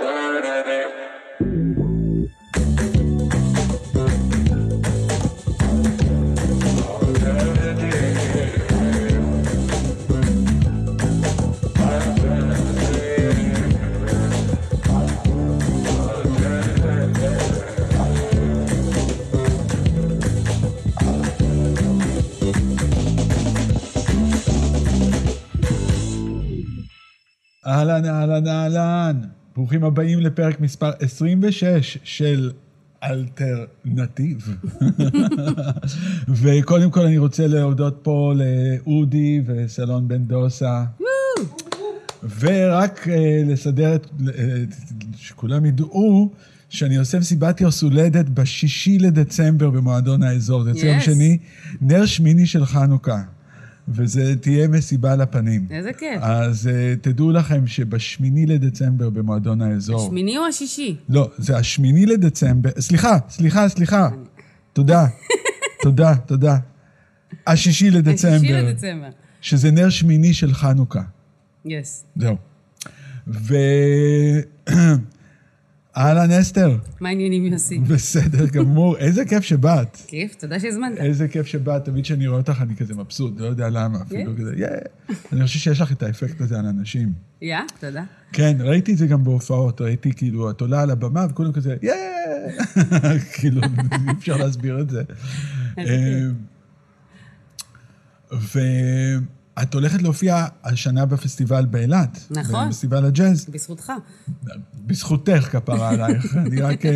אהלן, ברוכים הבאים לפרק מספר 26 של אלטרנטיב. וקודם כל אני רוצה להודות פה לאודי וסלון בן דוסה. ורק אה, לסדר את, אה, שכולם ידעו שאני עושה מסיבת יוס הולדת בשישי לדצמבר במועדון האזור. זה יום. שני, נר שמיני של חנוכה. וזה תהיה מסיבה לפנים. איזה כיף. אז uh, תדעו לכם שבשמיני לדצמבר במועדון האזור... שמיני או השישי? לא, זה השמיני לדצמבר... סליחה, סליחה, סליחה. תודה, תודה, תודה. השישי לדצמבר. השישי לדצמבר. שזה נר שמיני של חנוכה. יס. זהו. ו... אהלן, אסתר. מה העניינים, יוסי? בסדר גמור. איזה כיף שבאת. כיף, תודה שהזמנת. איזה כיף שבאת. תמיד כשאני רואה אותך אני כזה מבסוט, לא יודע למה, אפילו כן? כזה, יא. אני חושב שיש לך את האפקט הזה על אנשים. יא, תודה. כן, ראיתי את זה גם בהופעות, ראיתי כאילו, את עולה על הבמה וכולם כזה, יא! כאילו, אי אפשר להסביר את זה. איזה ואת הולכת להופיע השנה בפסטיבל באילת. נכון. בפסטיבל הג'אז. בזכותך. בזכותך, כפרה עלייך. אני רק אה,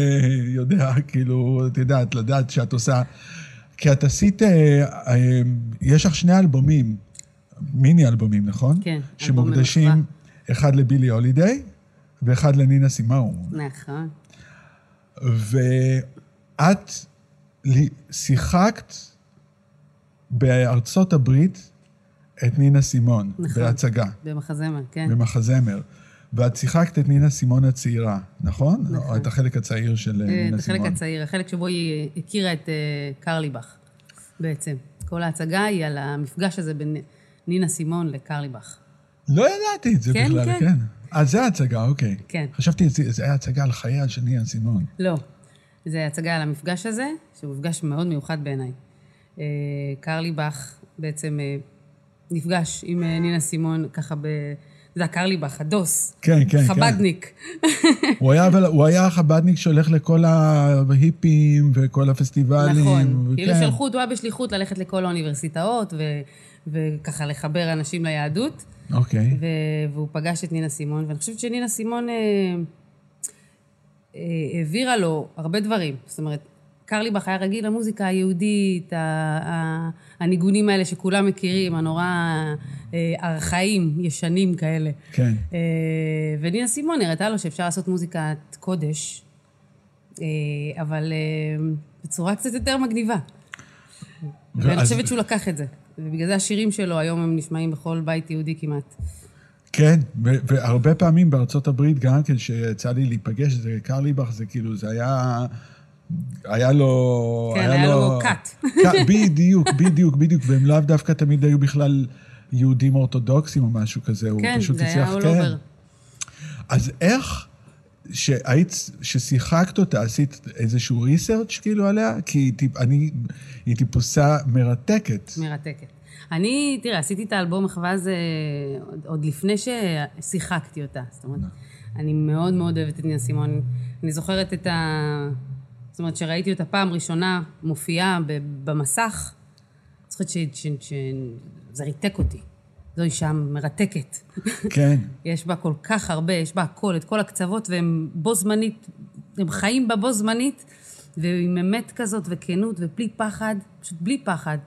יודע, כאילו, את יודעת, לדעת שאת עושה... כי את עשית, אה, אה, יש לך שני אלבומים, מיני אלבומים, נכון? כן, שמוקדשים. אחד לבילי הולידיי ואחד לנינה סימאו. נכון. ואת שיחקת בארצות הברית את נינה סימון, נכון. בהצגה, במחזמר, כן. במחזמר. ואת שיחקת את נינה סימון הצעירה, נכון? נכון. או את החלק הצעיר של אה, אה, נינה את החלק סימון. הצעיר, החלק שבו היא הכירה את אה, קרליבך, בעצם. כל ההצגה היא על המפגש הזה בין נינה סימון לקרליבך. לא ידעתי את זה כן, בכלל, כן. כן. אז זה ההצגה, אוקיי. כן. חשבתי, זה היה הצגה על חייה של נינה סימון. לא. זה הצגה על המפגש הזה, שהוא מפגש מאוד מיוחד בעיניי. אה, קרליבך בעצם אה, נפגש עם אה, נינה סימון ככה ב... אתה יודע, קרליבך, הדוס. כן, כן, כן. חבדניק. הוא היה, הוא היה החבדניק שהולך לכל ההיפים וכל הפסטיבלים. נכון. כאילו וכן. שלחו אותו, בשליחות ללכת לכל האוניברסיטאות, ו... וככה לחבר אנשים ליהדות. אוקיי. ו... והוא פגש את נינה סימון, ואני חושבת שנינה סימון אה, אה, העבירה לו הרבה דברים. זאת אומרת, קרליבך היה רגיל למוזיקה היהודית. הניגונים האלה שכולם מכירים, הנורא אה, ארכאיים, ישנים כאלה. כן. אה, ונינה סימון הראתה לו שאפשר לעשות מוזיקת קודש, אה, אבל בצורה קצת יותר מגניבה. ואני ואז- חושבת שהוא לקח את זה. ובגלל זה השירים שלו היום הם נשמעים בכל בית יהודי כמעט. כן, והרבה פעמים בארצות הברית גם כן, שיצא לי להיפגש, זה קרליבך, זה כאילו, זה היה... היה לו... כן, היה לו cut. cut, בדיוק, בדיוק, בדיוק, והם לאו דווקא תמיד היו בכלל יהודים אורתודוקסים או משהו כזה, הוא כן, פשוט זה היה הצליח, all כן. אז איך, שהיית, ששיחקת אותה, עשית איזשהו ריסרצ' כאילו עליה? כי היא, טיפ- אני, היא טיפוסה מרתקת. מרתקת. אני, תראה, עשיתי את האלבום מחווה הזה עוד, עוד לפני ששיחקתי אותה. זאת אומרת, אני מאוד מאוד אוהבת את נינה סימון. אני זוכרת את ה... זאת אומרת, שראיתי אותה פעם ראשונה מופיעה במסך, אני זוכרת ש- ש- שזה ריתק אותי. זו אישה מרתקת. כן, יש בה כל כך הרבה, יש בה הכל, את כל הקצוות, והם בו זמנית, הם חיים בה בו זמנית, ועם אמת כזאת וכנות ובלי פחד, פשוט בלי פחד.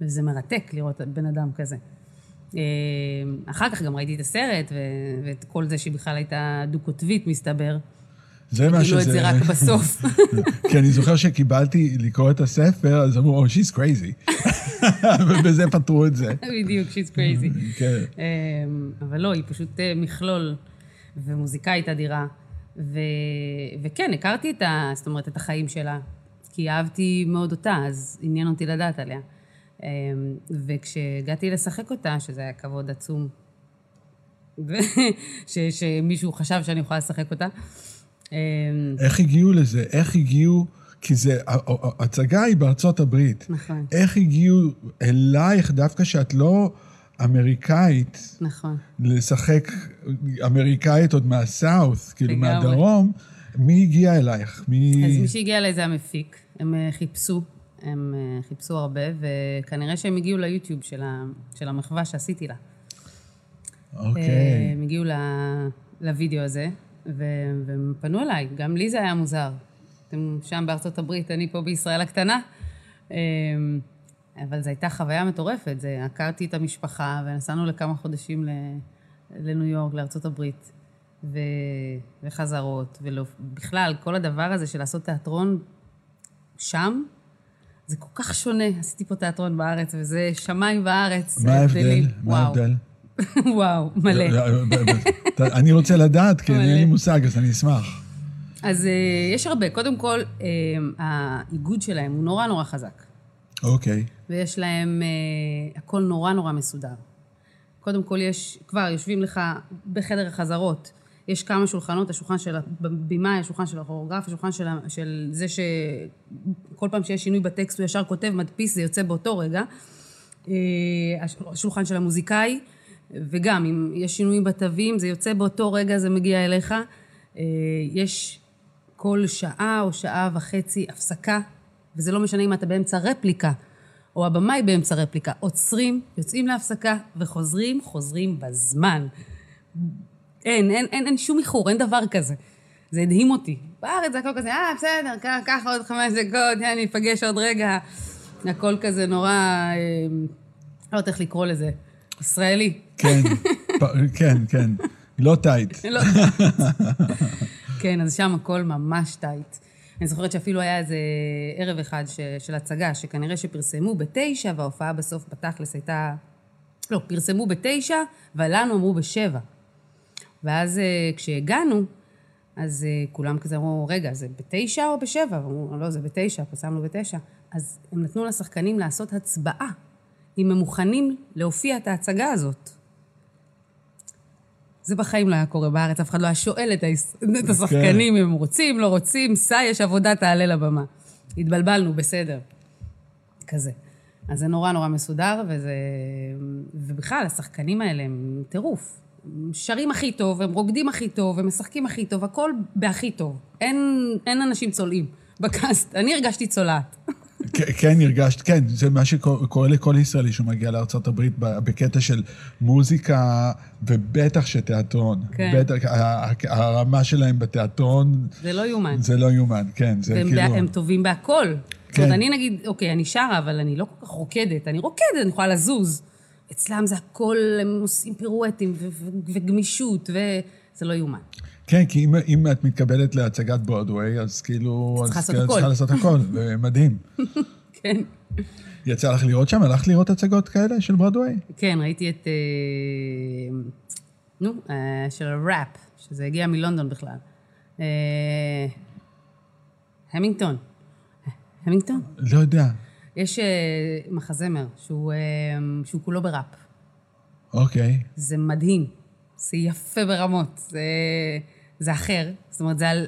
וזה מרתק לראות בן אדם כזה. אה, אחר כך גם ראיתי את הסרט, ו- ואת כל זה שהיא בכלל הייתה דו-קוטבית, מסתבר. זה מה שזה... גילו את זה רק בסוף. כי אני זוכר שקיבלתי לקרוא את הספר, אז אמרו, oh, she's crazy. ובזה פתרו את זה. בדיוק, she's crazy. כן. אמ, אבל לא, היא פשוט אה, מכלול ומוזיקאית אדירה. ו... וכן, הכרתי את, ה... זאת אומרת, את החיים שלה, כי אהבתי מאוד אותה, אז עניין אותי לדעת עליה. אמ, וכשהגעתי לשחק אותה, שזה היה כבוד עצום, ש- שמישהו חשב שאני יכולה לשחק אותה. אה, איך הגיעו לזה? איך הגיעו... כי זה, ה- ה- ההצגה היא בארצות הברית. נכון. איך הגיעו אלייך, דווקא שאת לא אמריקאית, נכון. לשחק אמריקאית עוד מהסאות', כאילו לגמרי. מהדרום, מי הגיע אלייך? מי... אז מי שהגיע אליי זה המפיק. הם אה, חיפשו, הם אה, חיפשו הרבה, וכנראה שהם הגיעו ליוטיוב של, ה, של המחווה שעשיתי לה. אוקיי. אה, הם הגיעו ל- לוידאו הזה, והם פנו אליי. גם לי זה היה מוזר. אתם שם בארצות הברית, אני פה בישראל הקטנה. אה, אבל זו הייתה חוויה מטורפת. זה, הכרתי את המשפחה, ונסענו לכמה חודשים ל- לניו יורק, לארצות הברית, ו- וחזרות, ובכלל, כל הדבר הזה של לעשות תיאטרון שם, זה כל כך שונה. עשיתי פה תיאטרון בארץ, וזה שמיים וארץ. מה ההבדל? מה. ההבדל? וואו, מלא. אני רוצה לדעת, כי אין. לי מושג, אז אני אשמח. אז אה, יש הרבה. קודם כל, אה, האיגוד שלהם הוא נורא נורא חזק. אוקיי. ויש להם, אה, הכל נורא נורא מסודר. קודם כל יש, כבר יושבים לך בחדר החזרות, יש כמה שולחנות, השולחן של הבמאי, השולחן של הכוריאוגרף, השולחן של, של זה שכל פעם שיש שינוי בטקסט הוא ישר כותב, מדפיס, זה יוצא באותו רגע. הש- השולחן של המוזיקאי, וגם אם יש שינויים בתווים, זה יוצא באותו רגע, זה מגיע אליך. אה, יש כל שעה או שעה וחצי הפסקה, וזה לא משנה אם אתה באמצע רפליקה, או הבמאי באמצע רפליקה. עוצרים, יוצאים להפסקה וחוזרים, חוזרים בזמן. אין, אין, אין, אין שום איחור, אין דבר כזה. זה הדהים אותי. בארץ זה הכל כזה, אה, בסדר, קח עוד חמש דקות, יאללה, ניפגש עוד רגע. הכל כזה נורא, אה, לא יודעת איך לקרוא לזה. ישראלי. כן, כן, כן. לא טייט. לא. כן, אז שם הכל ממש טייט. אני זוכרת שאפילו היה איזה ערב אחד ש, של הצגה, שכנראה שפרסמו בתשע, וההופעה בסוף בתכלס הייתה... לא, פרסמו בתשע, ולנו אמרו בשבע. ואז אה, כשהגענו, אז אה, כולם כזה אמרו, רגע, זה בתשע או בשבע? אמרו, לא, זה בתשע, פרסמנו בתשע. אז הם נתנו לשחקנים לעשות הצבעה, אם הם מוכנים להופיע את ההצגה הזאת. זה בחיים לא היה קורה בארץ, אף אחד לא היה שואל את, היש... את השחקנים אם הם רוצים, לא רוצים, סע, יש עבודה, תעלה לבמה. התבלבלנו, בסדר. כזה. אז זה נורא נורא מסודר, וזה... ובכלל, השחקנים האלה הם טירוף. הם שרים הכי טוב, הם רוקדים הכי טוב, הם משחקים הכי טוב, הכל בהכי טוב. אין, אין אנשים צולעים בקאסט. אני הרגשתי צולעת. כן, הרגשת, כן, זה מה שקורה לכל ישראלי שמגיע לארה"ב בקטע של מוזיקה, ובטח שתיאטרון. כן. בטח, הרמה שלהם בתיאטרון, זה לא יאומן. זה לא יאומן, כן, זה והם כאילו... הם טובים בהכל. זאת כן. אומרת, אני נגיד, אוקיי, אני שרה, אבל אני לא כל כך רוקדת. אני רוקדת, אני יכולה לזוז. אצלם זה הכל, הם עושים פירואטים וגמישות, וזה לא יאומן. כן, כי אם, אם את מתקבלת להצגת ברודוויי, אז כאילו... צריכה לעשות כן, הכל. צריכה לעשות הכל, ומדהים. כן. יצא לך לראות שם? הלכת לראות הצגות כאלה של ברודוויי? כן, ראיתי את... אה, נו, אה, של הראפ, שזה הגיע מלונדון בכלל. אה, המינגטון. המינגטון? לא יודע. יש מחזמר שהוא, שהוא כולו בראפ. אוקיי. זה מדהים. זה יפה ברמות. זה, זה אחר. זאת אומרת, זה על,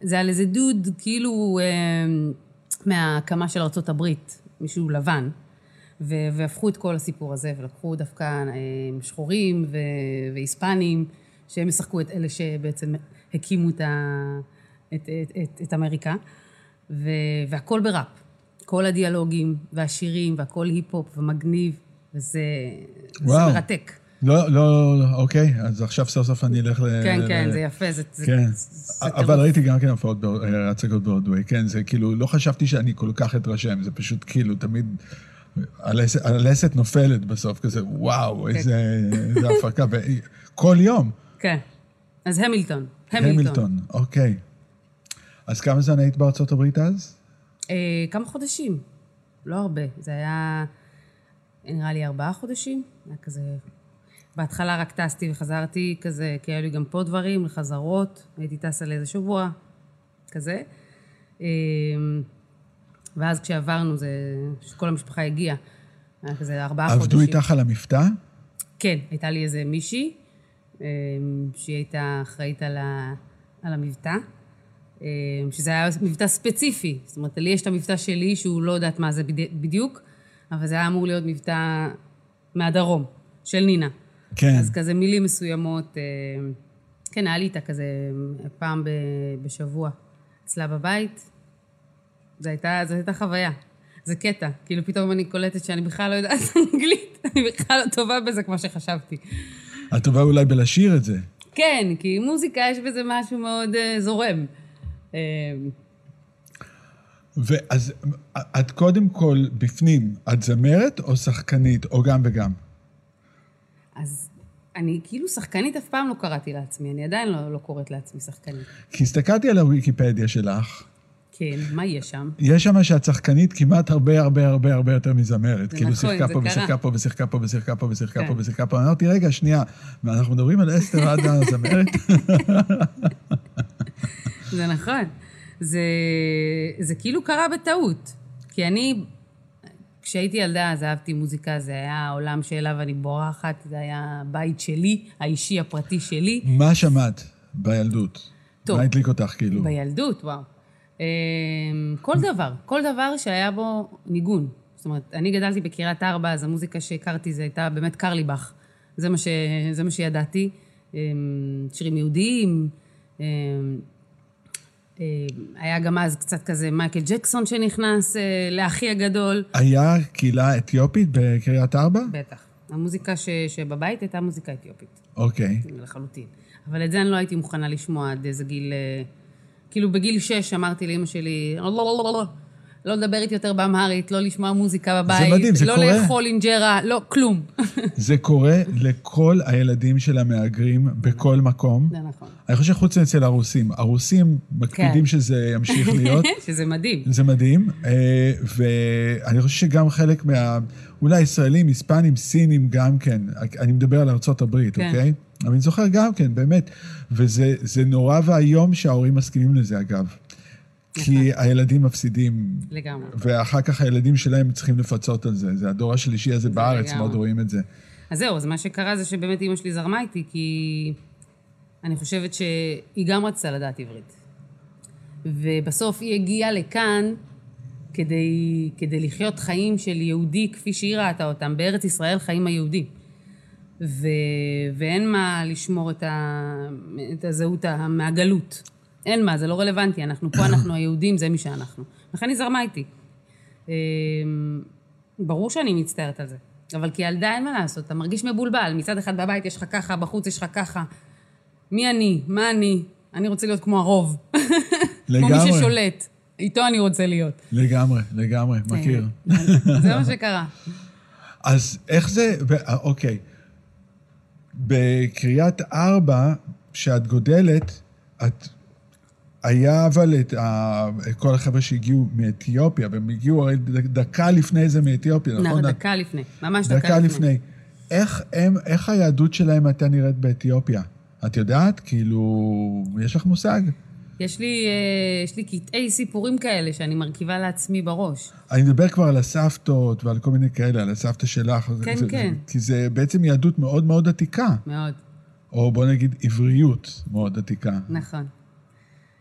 זה על איזה דוד, כאילו, אה, מההקמה של הברית, מישהו לבן, ו, והפכו את כל הסיפור הזה, ולקחו דווקא אה, שחורים ו, והיספנים, שהם ישחקו את אלה שבעצם הקימו את, ה, את, את, את, את אמריקה, ו, והכל בראפ. כל הדיאלוגים והשירים והכל היפ-הופ ומגניב, וזה, וואו. מרתק. לא, לא, אוקיי, אז עכשיו סוף סוף אני אלך ל... כן, כן, זה יפה, זה, כן. אבל. ראיתי גם כן אה, הצגות ברודוויי, כן, זה כאילו, לא חשבתי שאני כל כך אתרשם, זה פשוט כאילו, תמיד, הלסת- נופלת בסוף, כזה, וואו, כן. איזה הפקה, וכל יום. כן. אז המילטון. המילטון. המילטון, אוקיי. אז כמה זמן היית בארצות הברית אז? אה, כמה חודשים. לא הרבה. זה היה, נראה לי, ארבעה חודשים. היה כזה... בהתחלה רק טסתי וחזרתי כזה, כי היו לי גם פה דברים, לחזרות. הייתי טסה לאיזה שבוע, כזה. אה, ואז כשעברנו, זה... כשכל המשפחה הגיעה, היה כזה ארבעה חודשים. עבדו איתך על המבטא? כן, הייתה לי איזה מישהי, אה, שהיא הייתה אחראית על, ה, על המבטא, אה, שזה היה מבטא ספציפי. זאת אומרת, לי יש את המבטא שלי, שהוא לא יודעת מה זה בדיוק, אבל זה היה אמור להיות מבטא מהדרום, של נינה. כן. אז כזה מילים מסוימות, כן, היה לי איתה כזה פעם בשבוע אצלה בבית. זו הייתה, זו הייתה חוויה. זה קטע. כאילו, פתאום אני קולטת שאני בכלל לא יודעת אנגלית, אני בכלל לא טובה בזה כמו שחשבתי. את טובה אולי בלשיר את זה. כן, כי מוזיקה יש בזה משהו מאוד uh, זורם. Uh, ואז את קודם כל בפנים, את זמרת או שחקנית, או גם וגם? אז אני כאילו שחקנית אף פעם לא קראתי לעצמי, אני עדיין לא, לא קוראת לעצמי שחקנית. כי הסתכלתי על הוויקיפדיה שלך, כן, מה יש שם? יש שם שאת שחקנית כמעט הרבה הרבה הרבה הרבה יותר מזמרת. כאילו נכון, שיחקה פה. ושיחקה פה ושיחקה פה ושיחקה פה ושיחקה כן. פה ושיחקה פה. אמרתי, רגע, שנייה, אנחנו מדברים על אסתר עדה הזמרת? זה נכון. זה, זה כאילו קרה בטעות. כי אני, כשהייתי ילדה, אז אהבתי מוזיקה, זה היה העולם שאליו אני בורחת, זה היה הבית שלי, האישי, הפרטי שלי. מה שמעת בילדות? טוב. מה הדליק אותך, כאילו? בילדות, וואו. אמ, כל דבר, כל דבר שהיה בו ניגון. זאת אומרת, אני גדלתי בקריית ארבע, אז המוזיקה שהכרתי זה הייתה באמת קרליבך. זה מה, ש... זה מה שידעתי. אמ, שירים יהודיים. אמ, אמ, היה גם אז קצת כזה מייקל ג'קסון שנכנס אה, לאחי הגדול. היה קהילה אתיופית בקריית ארבע? בטח. המוזיקה ש... שבבית הייתה מוזיקה אתיופית. אוקיי. לחלוטין. אבל את זה אני לא הייתי מוכנה לשמוע עד איזה גיל... אה, כאילו בגיל שש אמרתי לאמא שלי, לא, לא, לא, לא, לא, לדבר איתי יותר באמהרית, לא לשמוע מוזיקה בבית, מדהים, זה לא קורה. לאכול אינג'רה, לא, כלום. זה קורה לכל הילדים של המהגרים בכל מקום. זה נכון. אני חושב שחוץ מאצל הרוסים. הרוסים מקפידים כן. שזה ימשיך להיות. שזה מדהים. זה מדהים, אה, ואני חושב שגם חלק מה... אולי ישראלים, היספנים, סינים גם כן, אני מדבר על ארצות הברית, כן. אוקיי? אבל אני זוכר גם כן, באמת, וזה זה נורא ואיום שההורים מסכימים לזה, אגב. כי הילדים מפסידים, לגמרי. ואחר כך הילדים שלהם צריכים לפצות על זה. זה הדור השלישי הזה בארץ. מאוד רואים את זה. אז זהו, אז מה שקרה זה שבאמת אימא שלי זרמה איתי, כי אני חושבת שהיא גם רצתה לדעת עברית. ובסוף היא הגיעה לכאן כדי, כדי לחיות חיים של יהודי כפי שהיא ראתה אותם, בארץ ישראל חיים היהודים. ו, ואין מה לשמור את, ה, את הזהות מהגלות. אין מה, זה לא רלוונטי. אנחנו פה, אנחנו היהודים, זה מי שאנחנו. לכן היא זרמה איתי. אמ, ברור שאני מצטערת על זה, אבל כילדה אין מה לעשות, אתה מרגיש מבולבל. מצד אחד בבית יש לך ככה, בחוץ יש לך ככה. מי אני? מה אני? אני רוצה להיות כמו הרוב. כמו מי לגמרי. ששולט. איתו אני רוצה להיות. לגמרי, לגמרי, מכיר. זה מה שקרה. אז איך זה, אה, אוקיי, בקריית ארבע, כשאת גודלת, את... היה אבל את ה... כל החבר'ה שהגיעו מאתיופיה, והם הגיעו הרי דקה לפני זה מאתיופיה, נכון? נכון, דקה לפני. ממש דקה, דקה לפני. איך הם, איך היהדות שלהם הייתה נראית באתיופיה? את יודעת? כאילו, יש לך מושג? יש לי, אה, יש לי קטעי סיפורים כאלה שאני מרכיבה לעצמי בראש. אני מדבר כבר על הסבתות ועל כל מיני כאלה, על הסבתא שלך. כן, זה, כן. זה, כי זה בעצם יהדות מאוד מאוד עתיקה, מאוד. או בוא נגיד עבריות מאוד עתיקה. נכון.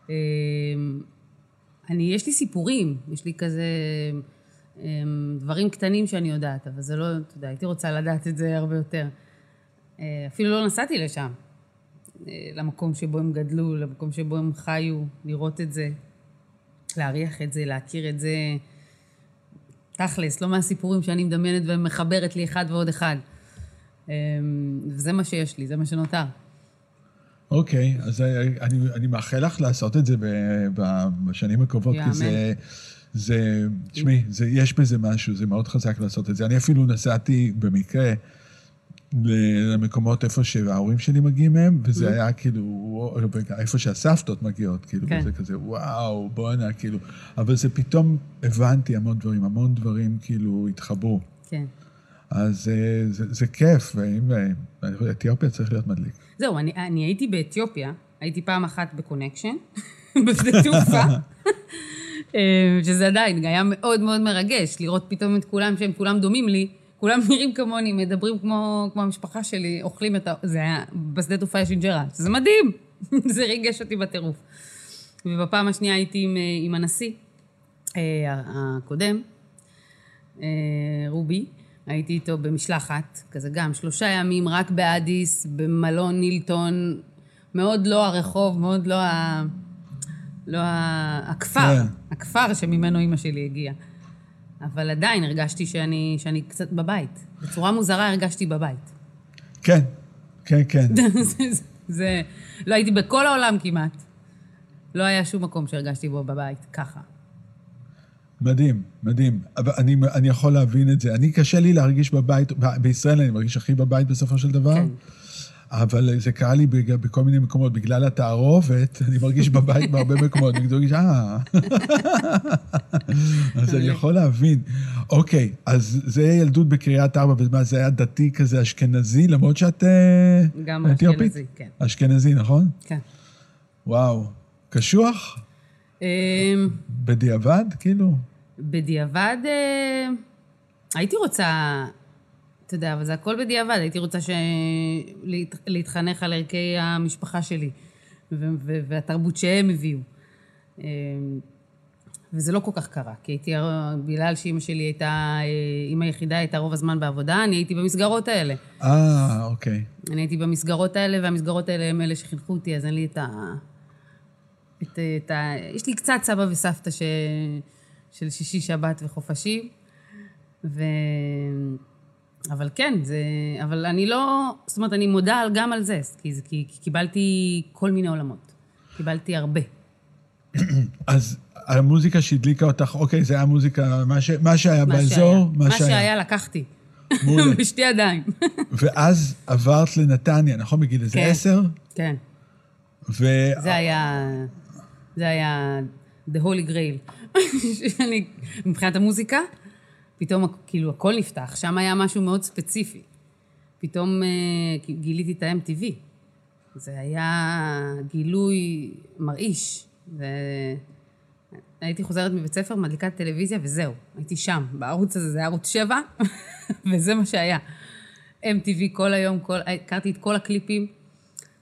אמ, אני, יש לי סיפורים, יש לי כזה אמ, דברים קטנים שאני יודעת, אבל זה לא, אתה יודע, הייתי רוצה לדעת את זה הרבה יותר. אה, אפילו לא נסעתי לשם, אה, למקום שבו הם גדלו, למקום שבו הם חיו, לראות את זה, להריח את זה, להכיר את זה. תכלס, לא מהסיפורים שאני מדמיינת ומחברת לי אחד ועוד אחד. אמ, וזה מה שיש לי, זה מה שנותר. אוקיי, אז אני, אני מאחל לך לעשות את זה בשנים הקרובות, יאמן. כי זה... זה, תשמעי, זה, יש בזה משהו, זה מאוד חזק לעשות את זה. אני אפילו נסעתי במקרה למקומות איפה שההורים שלי מגיעים מהם, וזה היה כאילו, איפה שהסבתות מגיעות, כאילו, כן. וזה כזה, וואו, בואנה, כאילו. אבל זה פתאום, הבנתי המון דברים, המון דברים כאילו התחברו. כן. אז אה, זה, זה כיף, ואם... אה, אתיופיה צריך להיות מדליק. זהו, אני, אני הייתי באתיופיה, הייתי פעם אחת בקונקשן, בשדה תעופה, אה, שזה עדיין היה מאוד מאוד מרגש, לראות פתאום את כולם, שהם כולם דומים לי, כולם נראים כמוני, מדברים כמו, כמו המשפחה שלי, אוכלים את ה... זה היה, בשדה תעופה יש אינג'רה, זה מדהים! זה ריגש אותי בטירוף. ובפעם השנייה הייתי עם, עם הנשיא אה, הקודם, אה, רובי, הייתי איתו במשלחת, כזה גם שלושה ימים, רק באדיס, במלון נילטון, מאוד לא הרחוב, מאוד לא ה... לא ה... הכפר, כן. הכפר שממנו אימא שלי הגיעה. אבל עדיין הרגשתי שאני, שאני קצת בבית. בצורה מוזרה הרגשתי בבית. כן, כן, כן. זה, זה, זה, לא הייתי בכל העולם כמעט. לא היה שום מקום שהרגשתי בו בבית, ככה. מדהים, מדהים. אבל אני, אני יכול להבין את זה. אני, קשה לי להרגיש בבית, בישראל אני מרגיש הכי בבית בסופו של דבר. כן. אבל זה קרה לי בג- בכל מיני מקומות. בגלל התערובת, אני מרגיש בבית בהרבה מקומות. אני מרגיש, אה... אז אני יכול להבין. אוקיי, אז זה ילדות בקריית ארבע, ומה, זה היה דתי כזה אשכנזי, למרות שאת אה, גם? אשכנזי, כן. אשכנזי, נכון? כן. וואו. קשוח? אמ, בדיעבד, כאילו? בדיעבד, אה, הייתי רוצה, אתה יודע, אבל זה הכל בדיעבד, הייתי רוצה ש... להת... להתחנך על ערכי המשפחה שלי ו... ו... והתרבות שהם הביאו. אה, וזה לא כל כך קרה, כי הייתי, בגלל שאימא שלי הייתה, אה, אימא יחידה הייתה רוב הזמן בעבודה, אני הייתי במסגרות האלה. אה, אוקיי. אני הייתי במסגרות האלה, והמסגרות האלה הם אלה שחינכו אותי, אז אין לי את ה... את, את ה... יש לי קצת סבא וסבתא ש... של שישי, שבת וחופשים, ו... אבל כן, זה... אבל אני לא... זאת אומרת, אני מודה גם על זה, כי, זה- כי, כי קיבלתי כל מיני עולמות. קיבלתי הרבה. אז המוזיקה שהדליקה אותך, אוקיי, זה היה מוזיקה, מה, ש... מה שהיה מה באזור, שהיה. מה שהיה, לקחתי. מעולה. בשתי ידיים. ואז עברת לנתניה, נכון? בגיל איזה כן. עשר? כן. ו... זה היה... זה היה the holy grail. שאני, מבחינת המוזיקה, פתאום כאילו הכל נפתח. שם היה משהו מאוד ספציפי. פתאום אה, גיליתי את ה-MTV. זה היה גילוי מרעיש. והייתי חוזרת מבית ספר, מדליקה את הטלוויזיה, וזהו. הייתי שם, בערוץ הזה, זה היה ערוץ 7, וזה מה שהיה. MTV כל היום, כל, הכרתי את כל הקליפים.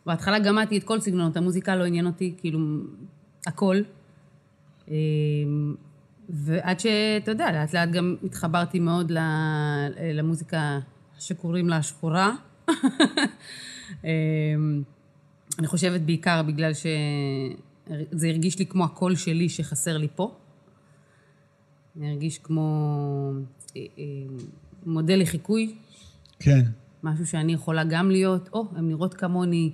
בהתחלה גמדתי את כל סגנונות, המוזיקה לא עניין אותי, כאילו, הכל. אמ, ועד שאתה יודע, לאט לאט גם התחברתי מאוד למוזיקה שקוראים לה שחורה. אמ, אני חושבת בעיקר בגלל שזה הרגיש לי כמו הקול שלי שחסר לי פה. זה הרגיש כמו אה, אה, מודל לחיקוי כן. משהו שאני יכולה גם להיות, או, הן נראות כמוני,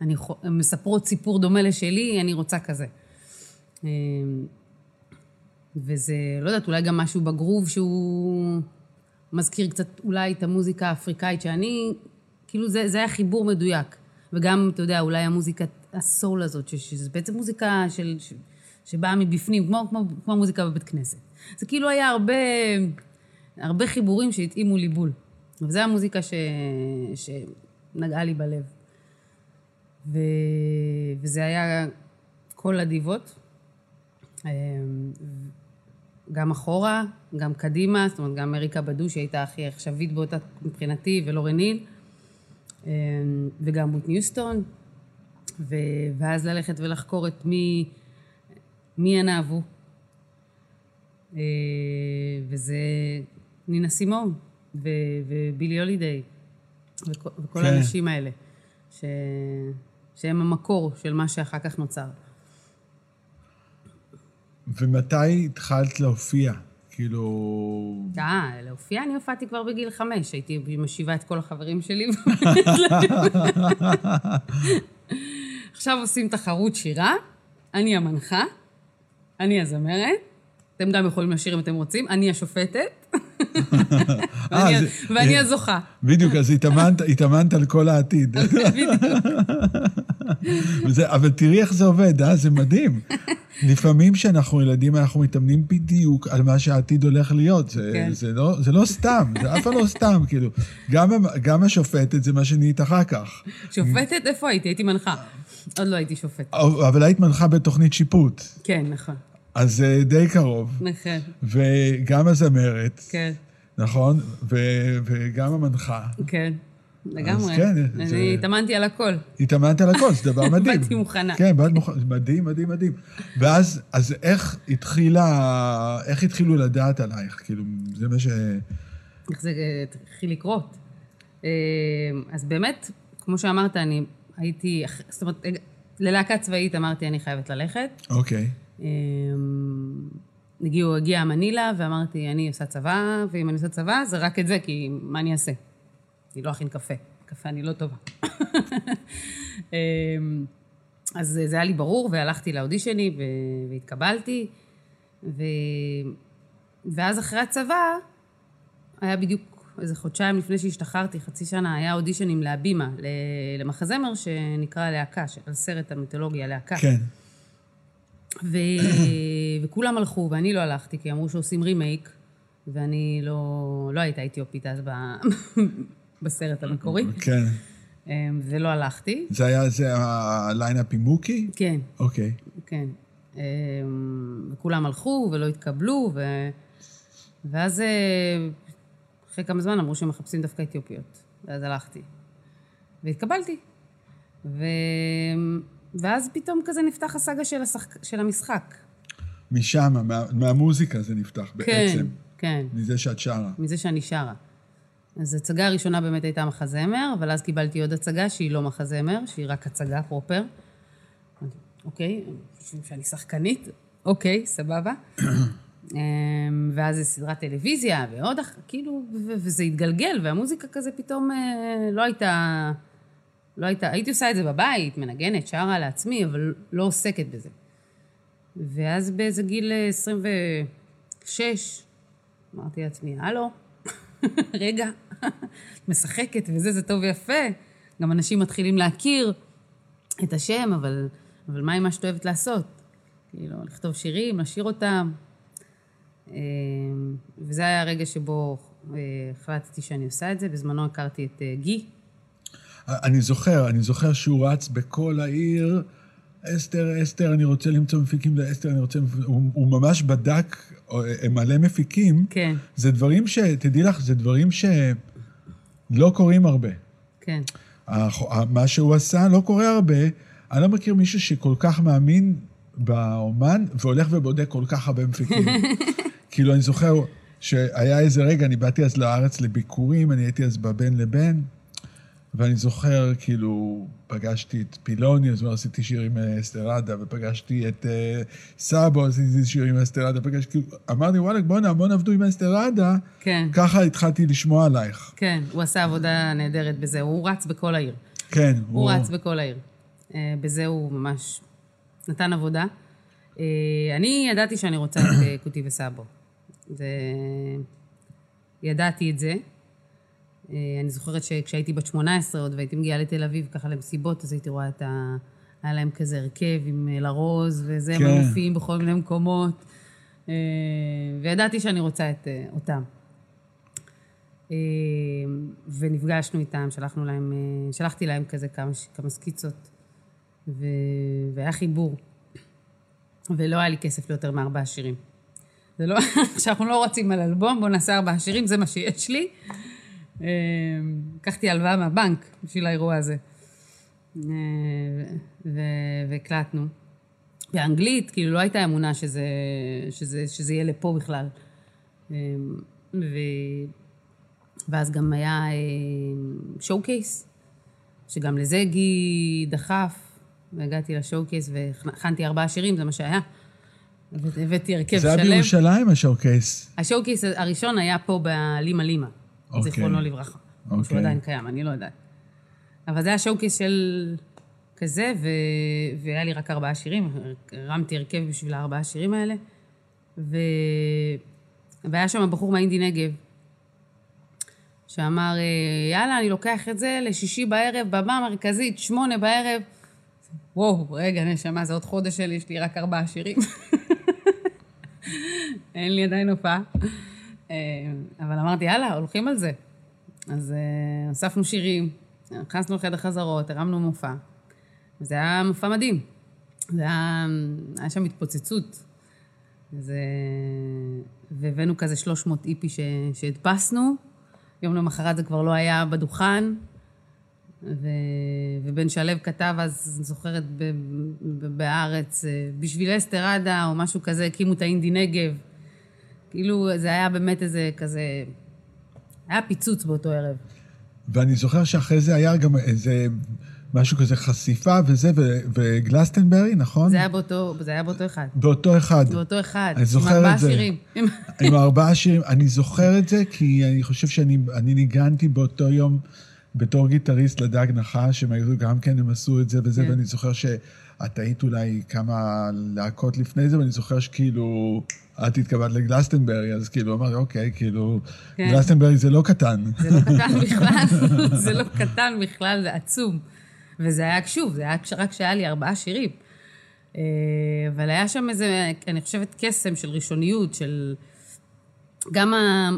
אני, הן מספרות סיפור דומה לשלי, אני רוצה כזה. אמ, וזה, לא יודעת, אולי גם משהו בגרוב שהוא מזכיר קצת אולי את המוזיקה האפריקאית, שאני, כאילו זה, זה היה חיבור מדויק. וגם, אתה יודע, אולי המוזיקת הסול הזאת, שזה בעצם מוזיקה של, ש, שבאה מבפנים, כמו, כמו, כמו מוזיקה בבית כנסת. זה כאילו היה הרבה, הרבה חיבורים שהתאימו לי בול. וזו המוזיקה ש... שנגעה לי בלב. ו... וזה היה כל הדיבות. אמ, גם אחורה, גם קדימה, זאת אומרת, גם אריקה בדו, שהייתה הכי עכשווית באותה מבחינתי, ולורן ניל, אמ, וגם רות ניוסטון, ו... ואז ללכת ולחקור את מי, מי הן אהבו. אה, וזה נינה סימון ו- ובילי הולידיי, וכל כן. האנשים האלה, ש... שהם המקור של מה שאחר כך נוצר. ומתי התחלת להופיע? כאילו... אה, להופיע אני הופעתי כבר בגיל חמש, הייתי משיבה את כל החברים שלי. עכשיו עושים תחרות שירה, אני המנחה, אני הזמרת, אתם גם יכולים לשיר אם אתם רוצים, אני השופטת, ואני- אה, ואני הזוכה. בדיוק, אז התאמנת, על כל העתיד. וזה, אבל תראי איך זה עובד, אה? זה מדהים. לפעמים כשאנחנו ילדים, אנחנו מתאמנים בדיוק על מה שהעתיד הולך להיות. זה, כן. זה, לא, זה לא סתם, זה אף פעם לא סתם, כאילו. גם, גם השופטת זה מה שנהיית אחר כך. שופטת? איפה הייתי? הייתי מנחה. עוד לא הייתי שופטת. אבל היית מנחה בתוכנית שיפוט, כן, נכון. אז זה די קרוב. נכון, וגם הזמרת, כן. נכון? ו- וגם המנחה. כן, לגמרי. כן, אני התאמנתי על הכל. התאמנת על הכל, זה דבר מדהים. באתי מוכנה. כן, באת מוכנה, מדהים, מדהים, מדהים. ואז, אז איך התחילה, איך התחילו לדעת עלייך? כאילו, זה מה ש... איך זה אה, התחיל לקרות. אה, אז באמת, כמו שאמרת, אני הייתי, זאת אומרת, הג- ללהקה צבאית אמרתי, אני חייבת ללכת. אוקיי. אה, הגיעו, הגיעה מנילה, ואמרתי, אני עושה צבא, ואם אני עושה צבא, זה רק את זה, כי מה אני אעשה? אני לא אכין קפה. קפה אני לא טובה. אה, אז זה היה לי ברור, והלכתי לאודישני והתקבלתי. ו... ואז אחרי הצבא, היה בדיוק איזה חודשיים לפני שהשתחררתי, חצי שנה, היה אודישנים להבימה, למחזמר שנקרא להקה, על סרט המיתולוגיה, להקה. כן. ו... וכולם הלכו, ואני לא הלכתי, כי אמרו שעושים רימייק, ואני לא, לא הייתה אתיופית אז ב... בסרט המקורי, כן. אמ, ולא הלכתי. זה היה, זה הליינאפ עם מוקי? כן, אוקיי. כן. אמ, וכולם הלכו ולא התקבלו, ו... ואז אה, אחרי כמה זמן אמרו שהם מחפשים דווקא אתיופיות. ואז הלכתי. והתקבלתי. ו... ואז פתאום כזה נפתח הסאגה של, השחק... של המשחק. משם, מה, מהמוזיקה זה נפתח בעצם. כן, כן. מזה שאת שרה. מזה שאני שרה. אז ההצגה הראשונה באמת הייתה מחזמר, אבל אז קיבלתי עוד הצגה שהיא לא מחזמר, שהיא רק הצגה פרופר. אוקיי, חושבים שאני שחקנית? אוקיי, סבבה. אמ, ואז זה סדרת טלוויזיה, ועוד, כאילו, וזה התגלגל, והמוזיקה כזה פתאום אה, לא הייתה... לא הייתה, הייתי עושה את זה בבית, מנגנת, שרה לעצמי, אבל לא עוסקת בזה. ואז באיזה גיל אה, 26, אמרתי לעצמי, הלו, רגע, משחקת וזה, זה טוב ויפה. גם אנשים מתחילים להכיר את השם, אבל, אבל מה עם מה שאת אוהבת לעשות? כאילו, לכתוב שירים, לשיר אותם. אה, וזה היה הרגע שבו אה, החלטתי שאני עושה את זה. בזמנו הכרתי את אה, גי. אני זוכר, אני זוכר שהוא רץ בכל העיר, אסתר, אסתר, אני רוצה למצוא מפיקים לאסתר, אני רוצה... הוא, הוא ממש בדק מלא מפיקים. כן, זה דברים ש... תדעי לך, זה דברים שלא קורים הרבה. כן. מה שהוא עשה לא קורה הרבה. אני לא מכיר מישהו שכל כך מאמין באומן והולך ובודק כל כך הרבה מפיקים. כאילו, אני זוכר שהיה איזה רגע, אני באתי אז לארץ לביקורים, אני הייתי אז בבין לבין, ואני זוכר, כאילו, פגשתי את פילוני, אז הוא עשיתי שיר עם אה, אסתרדה, ופגשתי את אה, סאבו, עשיתי שיר עם אסתרדה, פגשתי, כאילו, אמרתי, וואלה, בואנה, המון עבדו עם אסתרדה, כן, ככה התחלתי לשמוע עלייך. כן. הוא עשה עבודה נהדרת בזה, הוא רץ בכל העיר. כן, הוא רץ בכל העיר. אה, בזה הוא ממש נתן עבודה. אני ידעתי שאני רוצה את קוטי וסאבו. זה... ידעתי את זה. אה, אני זוכרת שכשהייתי בת 18 עוד והייתי מגיעה לתל אביב ככה למסיבות, אז הייתי רואה את ה... היה להם כזה הרכב עם אה, לרוז, וזה, כן. הם מופיעים בכל מיני מקומות. אה, וידעתי שאני רוצה את אותם. ונפגשנו איתם, שלחנו להם, שלחתי להם כזה כמה, כמה סקיצות, ו... והיה חיבור. ולא היה לי כסף ליותר מארבעה שירים. זה לא, כשאנחנו לא רוצים על אלבום, בואו נעשה ארבעה שירים, זה מה שיש לי. אה, לקחתי הלוואה מהבנק בשביל האירוע הזה. אה, והקלטנו. באנגלית, כאילו לא הייתה אמונה שזה, שזה, שזה יהיה לפה בכלל. אה, ו... ואז גם היה שואו קייס, שגם לזה גי דחף, והגעתי לשואו קייס והכנתי ארבעה שירים, זה מה שהיה. הבאתי הרכב זה היה שלם. בירושלים, השואו-קייס. השואו קייס הראשון היה פה בלימה לימה, אוקיי. זיכרונו לברכה. אוקיי. שהוא עדיין קיים, אני לא יודעת. אבל זה היה שואו קייס של כזה, ו... והיה לי רק ארבעה שירים, הרמתי הרכב בשביל הארבעה השירים האלה, ו... והיה שם בחור מהאינדי נגב, שאמר, אה, יאללה, אני לוקח את זה לשישי בערב, במה המרכזית, שמונה בערב. וואו, רגע, נשמה, זה עוד חודש שלי, יש לי רק ארבעה שירים. אין לי עדיין הופעה. אה, אבל אמרתי, יאללה, הולכים על זה. אז אה, הוספנו שירים, נכנסנו לחדר חזרות, הרמנו מופע. וזה היה מופע מדהים. זה היה, היה שם התפוצצות. זה... והבאנו כזה 300 איפי ש... שהדפסנו. יום למחרת זה כבר לא היה בדוכן. ו... ובן שלו כתב אז, אני זוכרת, ב... ב... בהארץ, אה, בשביל אסתרדה או משהו כזה, הקימו את האינדי נגב. כאילו, זה היה באמת איזה כזה... היה פיצוץ באותו ערב. ואני זוכר שאחרי זה היה גם איזה משהו כזה חשיפה וזה, ו- וגלסטנברי, נכון? זה היה באותו, זה היה באותו אחד. באותו אחד. באותו אחד. אני זוכר עם ארבעה את זה. שירים. עם ארבעה שירים. אני זוכר את זה כי אני חושב שאני אני ניגנתי באותו יום בתור גיטריסט לדג נחש, הם היו גם כן, הם עשו את זה וזה, כן. ואני זוכר שאת היית אולי כמה להקות לפני זה, ואני זוכר שכאילו, את התקבלת לגלסטנברי, אז כאילו אמרתי, אוקיי, כאילו, כן. גלסטנברי זה לא קטן. זה לא קטן בכלל, זה לא קטן בכלל, זה עצום. וזה היה, שוב, זה היה רק כשהיה לי ארבעה שירים. אה, אבל היה שם איזה, אני חושבת, קסם של ראשוניות, של... גם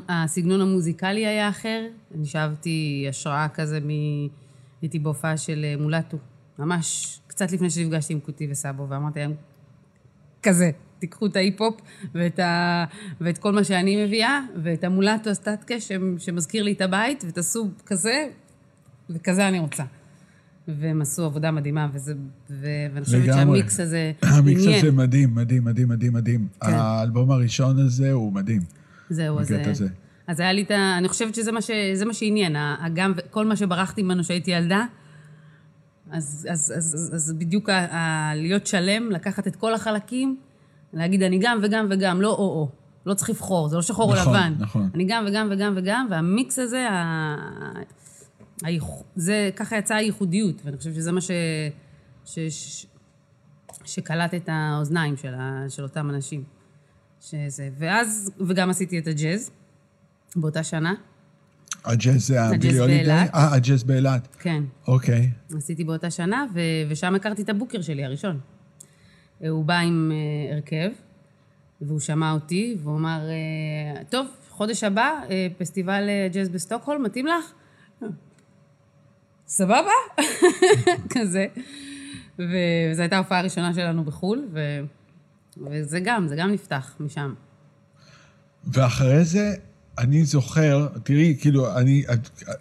הסגנון המוזיקלי היה אחר. אני שאבתי השראה כזה מ... הייתי בהופעה של אה, מולטו, ממש קצת לפני שנפגשתי עם קוטי וסבו, ואמרתי להם, כזה, תיקחו את ההיפ-הופ ואת, ה... ואת כל מה שאני מביאה, ואת המולטו הסטטקה ש... שמזכיר לי את הבית, ותעשו כזה, וכזה אני רוצה. והם עשו עבודה מדהימה, וזה... ו... ואני חושבת. שהמיקס הזה המיקס עניין. הזה מדהים, מדהים, מדהים, מדהים, מדהים. כן. האלבום הראשון הזה הוא מדהים. זהו, אז... אה, הזה. אז היה לי את ה... אני חושבת שזה מה, ש... מה שעניין. גם כל מה שברחתי ממנו כשהייתי ילדה, אז, אז, אז, אז, אז בדיוק ה... ה... להיות שלם, לקחת את כל החלקים, להגיד אני גם וגם וגם, לא או-או. לא צריך לבחור, זה לא שחור או נכון, לבן. נכון. אני גם וגם וגם וגם, והמיקס הזה, ה... הייחו... זה, ככה יצאה הייחודיות, ואני חושבת שזה מה ש... ש... ש... שקלט את האוזניים של, ה... של אותם אנשים. שזה, ואז, וגם עשיתי את הג'אז באותה שנה, הג'אז זה הג'אז הבילי הולידיי? באילת. אה, הג'אז באילת. כן. אוקיי. עשיתי באותה שנה, ו... ושם הכרתי את הבוקר שלי, הראשון. הוא בא עם אה, הרכב, והוא שמע אותי, והוא אמר, אה, טוב, חודש הבא, אה, פסטיבל ג'אז בסטוקהולם, מתאים לך? סבבה? כזה. וזו הייתה ההופעה הראשונה שלנו בחו"ל, ו... וזה גם, זה גם נפתח משם. ואחרי זה, אני זוכר, תראי, כאילו, אני,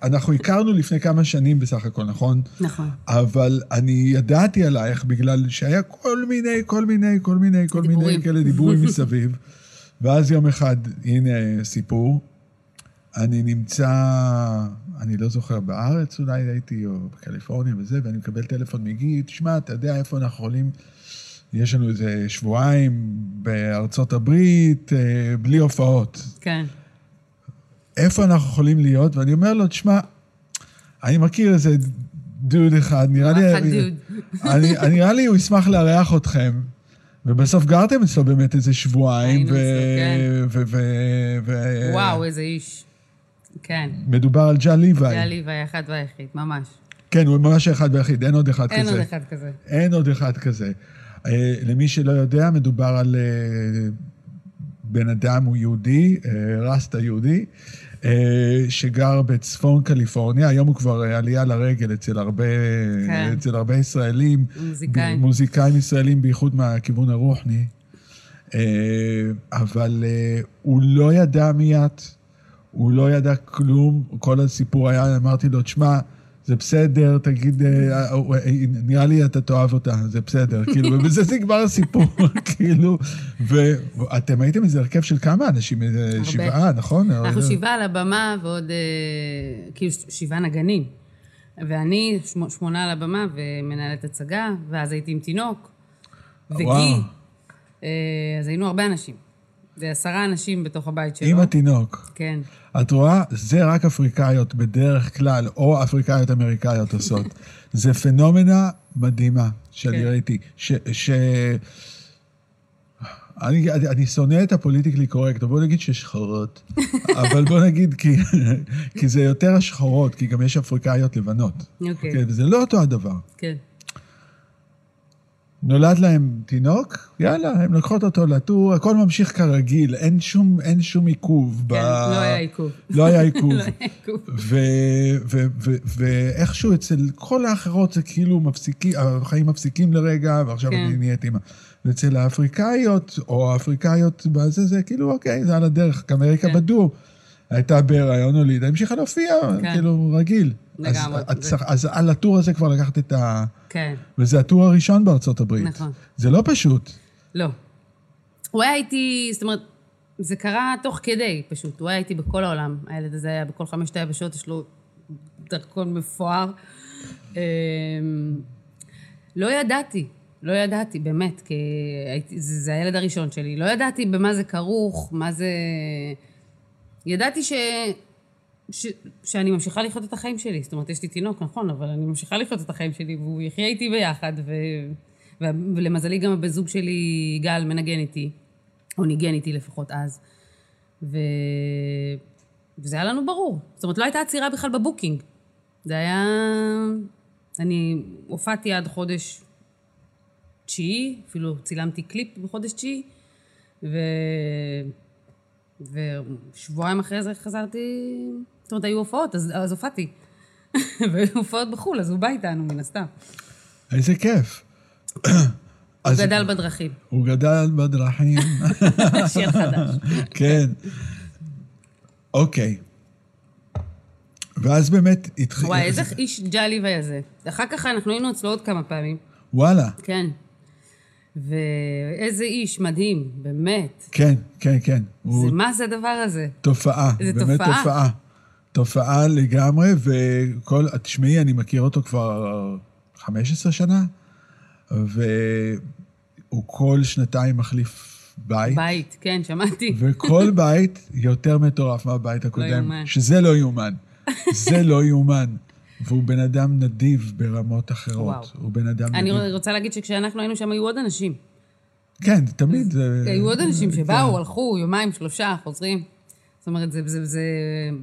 אנחנו הכרנו לפני כמה שנים בסך הכל, נכון? נכון. אבל אני ידעתי עלייך בגלל שהיה כל מיני, כל מיני, כל מיני, כל מיני דיבורים. כאלה דיבורים מסביב. ואז יום אחד, הנה סיפור, אני נמצא, אני לא זוכר, בארץ אולי הייתי, או בקליפורניה וזה, ואני מקבל טלפון מגיל, תשמע, אתה יודע איפה אנחנו יכולים, יש לנו איזה שבועיים בארצות הברית, אה, בלי הופעות. כן. איפה אנחנו יכולים להיות? ואני אומר לו, תשמע, אני מכיר איזה דוד אחד, נראה לי... אחד דוד. אני, אני- נראה לי הוא ישמח לארח אתכם. ובסוף גרתם אצלו באמת איזה שבועיים, היינו אצלו, ו... ו... ו... וואו, איזה איש. כן. מדובר על ג'ה ליוואי. זה היה לי והאחד והיחיד, ממש. כן, הוא ממש האחד והיחיד, אין עוד אחד אין כזה. עוד אחד כזה. אין עוד אחד כזה. אה, למי שלא יודע, מדובר על אה, בן אדם, הוא יהודי, אה, רסטה יהודי, אה, שגר בצפון קליפורניה, היום הוא כבר אה, עלייה לרגל אצל הרבה, כן. אצל הרבה ישראלים. מוזיקאים. מוזיקאים ישראלים, בייחוד מהכיוון הרוחני. אבל הוא לא ידע מי את, הוא לא ידע כלום, כל הסיפור היה, אמרתי לו, תשמע, זה בסדר, תגיד, אה, אה, אה, נראה לי אתה תאהב אותה, זה בסדר, כאילו, ובזה נגמר הסיפור, כאילו, ואתם הייתם איזה הרכב של כמה אנשים? הרבה. שבעה, נכון? אנחנו שבעה על הבמה ועוד, כאילו שבעה נגנים. ואני שמ- שמונה על הבמה ומנהלת הצגה, ואז הייתי עם תינוק. אה, אז היינו הרבה אנשים. ועשרה אנשים בתוך הבית שלו. עם התינוק. כן. את רואה? זה רק אפריקאיות בדרך כלל, או אפריקאיות אמריקאיות עושות. זה פנומנה מדהימה שאני כן. ראיתי. ש... ש... אני, אני, אני שונא את הפוליטיקלי קורקט, בוא נגיד ששחורות, אבל בוא נגיד כי, כי זה יותר השחורות, כי גם יש אפריקאיות לבנות. אוקיי. כן, וזה לא אותו הדבר. כן. נולד להם תינוק, יאללה, הם לוקחות אותו לטור, הכל ממשיך כרגיל, אין שום, אין שום עיכוב. כן, לא היה עיכוב. לא היה עיכוב. לא היה עיכוב. ואיכשהו אצל כל האחרות זה כאילו מפסיקים, החיים מפסיקים לרגע, ועכשיו כן. אני נהיית אימא. ואצל האפריקאיות, או האפריקאיות בזה, זה כאילו, אוקיי, זה על הדרך. גם אריקה כן. בדור הייתה בהיריון הולידה, המשיכה להופיע, כן. כאילו, רגיל. לגמרי. אז, צריך- אז על הטור הזה כבר לקחת את ה... כן, וזה הטור הראשון בארצות הברית. נכון. זה לא פשוט. לא. הוא היה איתי, זאת אומרת, זה קרה תוך כדי, פשוט. הוא היה איתי בכל העולם. הילד הזה היה בכל חמשת היבשות, יש לו דרכון מפואר. אמ, לא ידעתי, לא ידעתי, באמת, כי הייתי, זה, זה הילד הראשון שלי. לא ידעתי במה זה כרוך, מה זה... ידעתי ש... ש... שאני ממשיכה לחיות את החיים שלי. זאת אומרת, יש לי תינוק, נכון, אבל אני ממשיכה לחיות את החיים שלי, והוא יחיה איתי ביחד, ו... ו... ולמזלי גם הבן זוג שלי, יגאל, מנגן איתי, או ניגן איתי לפחות אז. ו... וזה היה לנו ברור. זאת אומרת, לא הייתה עצירה בכלל ב booking. זה היה... אני הופעתי עד חודש תשיעי, אפילו צילמתי קליפ בחודש תשיעי, ו... ושבועיים אחרי זה חזרתי, זאת אומרת, היו הופעות, אז, אז הופעתי. והיו הופעות בחו"ל, אז הוא בא איתנו, מן הסתם. איזה כיף. הוא גדל בדרכים. הוא גדל בדרכים. שיר חדש. כן. אוקיי. ואז באמת התחיל... וואי, איזה איש ג'אלי וזה. אחר כך אנחנו היינו אצלו עוד כמה פעמים. וואלה. כן. ואיזה איש מדהים, באמת. כן, כן, כן. הוא זה, מה זה הדבר הזה? תופעה. זה באמת תופעה. תופעה. תופעה לגמרי, וכל... תשמעי, אני מכיר אותו כבר 15 שנה, והוא כל שנתיים מחליף בית. בית, כן, שמעתי. וכל בית יותר מטורף מהבית הקודם, יאומן. שזה לא יאומן. זה לא יאומן. והוא בן אדם נדיב ברמות אחרות. וואו. הוא בן אדם אני נדיב. רוצה להגיד שכשאנחנו היינו שם היו עוד אנשים. כן, תמיד זה... היו עוד אנשים כן. שבאו, הלכו, יומיים, שלושה, חוזרים. זאת אומרת, זה, זה, זה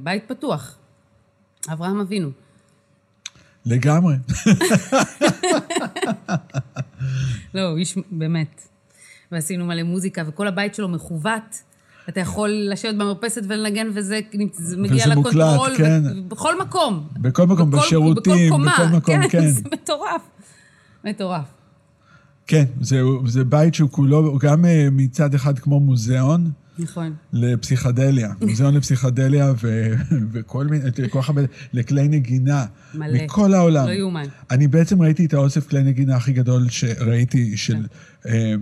בית פתוח. אברהם אבינו. לגמרי. לא, הוא איש באמת. ועשינו מלא מוזיקה, וכל הבית שלו מכוות. אתה יכול לשבת במרפסת ולנגן, וזה זה מגיע וזה מוקלט, לקונטרול. כן. ו- בכל מקום. בכל מקום, בכל- בשירותים, בכל קומה. בכל מקום, כן. זה מטורף. מטורף. כן, זה, זה בית שהוא כולו, גם אה, מצד אחד כמו מוזיאון נכון. לפסיכדליה. מוזיאון לפסיכדליה ו, וכל מיני, כל כך הרבה, לכלי נגינה. מלא. מכל העולם. לא יאומן. אני בעצם ראיתי את האוסף כלי נגינה הכי גדול שראיתי של אה,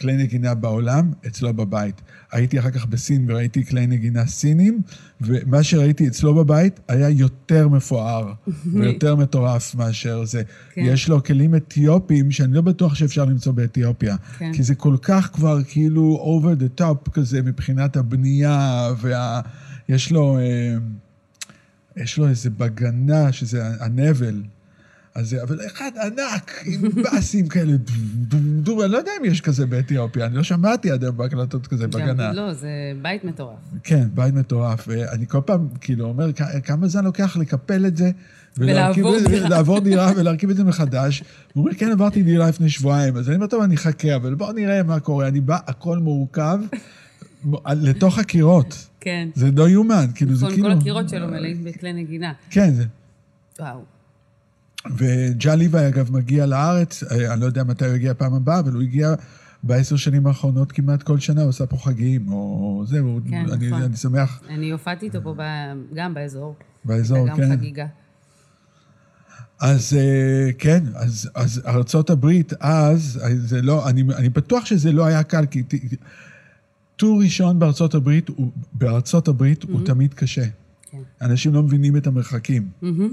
כלי נגינה בעולם, אצלו בבית. הייתי אחר כך בסין וראיתי כלי נגינה סינים, ומה שראיתי אצלו בבית היה יותר מפואר ויותר מטורף מאשר זה. כן. יש לו כלים אתיופיים שאני לא בטוח שאפשר למצוא באתיופיה. כן. כי זה כל כך כבר כאילו over the top כזה מבחינת הבנייה, וה... יש לו... אה, יש לו איזה בגנה, שזה הנבל. אז אבל אחד ענק, עם באסים כאלה, דום, אני לא יודע אם יש כזה באתיופיה, אני לא שמעתי עד היום בהקלטות כזה בגנה. גם, לא, זה בית מטורף. כן, בית מטורף. ואני כל פעם, כאילו, אומר, "כ- כמה זמן לוקח לקפל את זה? ולעבור דירה." לעבור דירה ולהרכיב את זה מחדש. הוא אומר, כן, עברתי דירה לפני שבועיים. אז אני אומר, טוב, אני אחכה, אבל בואו נראה מה קורה. אני בא, הכל מורכב לתוך הקירות. כן. זה לא יאומן, כאילו, זה נכון, כאילו... כל הקירות שלו מלאים בכלי נגינה. כן, זה... וואו. וג'ה ליוואי, אגב, מגיע לארץ, אה, אני לא יודע מתי הוא יגיע פעם הבאה, אבל הוא הגיע בעשר שנים האחרונות כמעט כל שנה, הוא עשה פה חגים, או זה, כן, אני, נכון. אני שמח אני הופעתי איתו פה ב- גם באזור. באזור, וגם כן. חגיגה. אז אה, כן, אז, אז ארצות הברית, אז, אה, זה לא, אני, אני בטוח שזה לא היה קל, כי טור ראשון בארצות הברית, הוא, בארצות הברית הוא תמיד קשה. כן. אנשים לא מבינים את המרחקים. מהמם.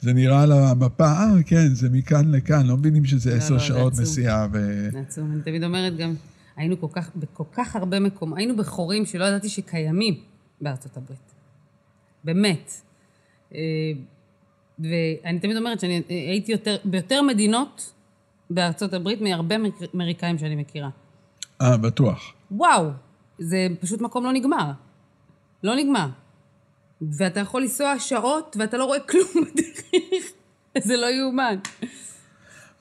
זה נראה על המפה, אה, כן, זה מכאן לכאן, לא מבינים שזה לא, עשר לא, זה שעות. נסיעה. ו... זה עצום. אני תמיד אומרת גם, היינו כל כך, בכל כך הרבה מקומות, היינו בחורים שלא ידעתי שקיימים בארצות הברית. באמת. אה, ואני תמיד אומרת שאני אה, הייתי יותר, ביותר מדינות בארצות הברית מהרבה אמריק- אמריקאים שאני מכירה. אה, בטוח. וואו, זה פשוט מקום לא נגמר. לא נגמר. ואתה יכול לנסוע שעות ואתה לא רואה כלום בדרך. זה לא יאומן.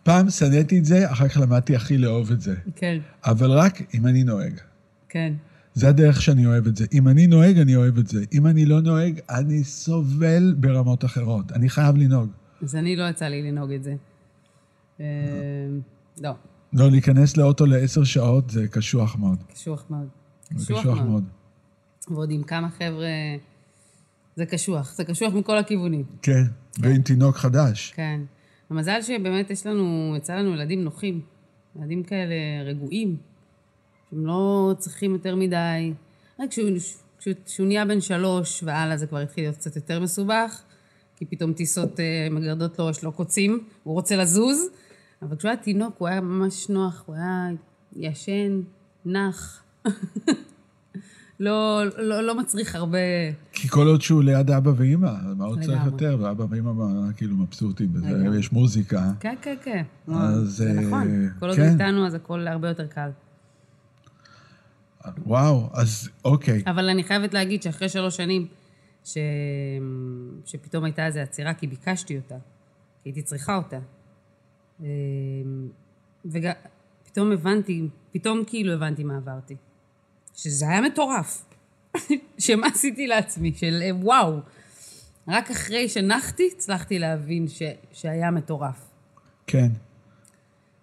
פעם שנאתי את זה, אחר כך למדתי הכי לאהוב את זה. כן, אבל רק אם אני נוהג. כן. זה הדרך שאני אוהב את זה. אם אני נוהג, אני אוהב את זה. אם אני לא נוהג, אני סובל ברמות אחרות. אני חייב לנהוג. אז אני לא יצא לי לנהוג את זה. אה, לא, לא, להיכנס לאוטו לעשר שעות זה קשוח מאוד. קשוח מאוד. זה קשוח מאוד. ועוד עם כמה חבר'ה... זה קשוח, זה קשוח מכל הכיוונים. כן, ועם תינוק חדש. כן. המזל שבאמת יש לנו, יצא לנו ילדים נוחים. ילדים כאלה רגועים, שהם לא צריכים יותר מדי. רק כשהוא, כשהוא, כשהוא נהיה בן שלוש והלאה זה כבר התחיל להיות קצת יותר מסובך, כי פתאום טיסות אה, מגרדות לו, יש לו קוצים, הוא רוצה לזוז. אבל כשהוא היה תינוק הוא היה ממש נוח, הוא היה ישן, נח. לא, לא, לא מצריך הרבה... כי כל עוד שהוא ליד אבא ואימא, מה עוד צריך. יותר? ואבא ואימא כאילו מבסוטים בזה, לגמרי. יש מוזיקה. כן, כן, כן. אז, זה אה, נכון. כל עוד כן. איתנו, אז הכל הרבה יותר קל. וואו, אז אוקיי. אבל אני חייבת להגיד שאחרי שלוש שנים, ש... שפתאום הייתה איזו עצירה, כי ביקשתי אותה, כי הייתי צריכה אותה. ופתאום הבנתי, פתאום כאילו הבנתי מה עברתי. שזה היה מטורף. שמה עשיתי לעצמי, של אה, וואו. רק אחרי שנחתי, הצלחתי להבין ש... שהיה מטורף. כן.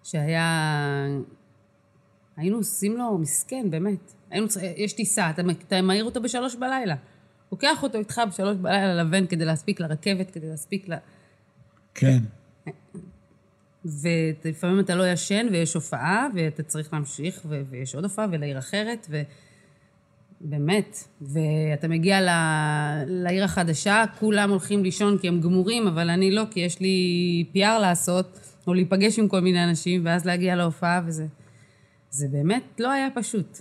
שהיה... היינו עושים לו מסכן, באמת. היינו צריכים, יש טיסה, אתה, אתה מעיר אותו בשלוש בלילה. לוקח אותו איתך בשלוש בלילה לבן כדי להספיק לרכבת, כדי להספיק ל... כן. ולפעמים אתה לא ישן ויש הופעה, ואתה צריך להמשיך, ו... ויש עוד הופעה ולעיר אחרת, ובאמת. ואתה מגיע ל... לעיר החדשה, כולם הולכים לישון כי הם גמורים, אבל אני לא, כי יש לי PR לעשות, או להיפגש עם כל מיני אנשים, ואז להגיע להופעה, וזה... זה באמת לא היה פשוט.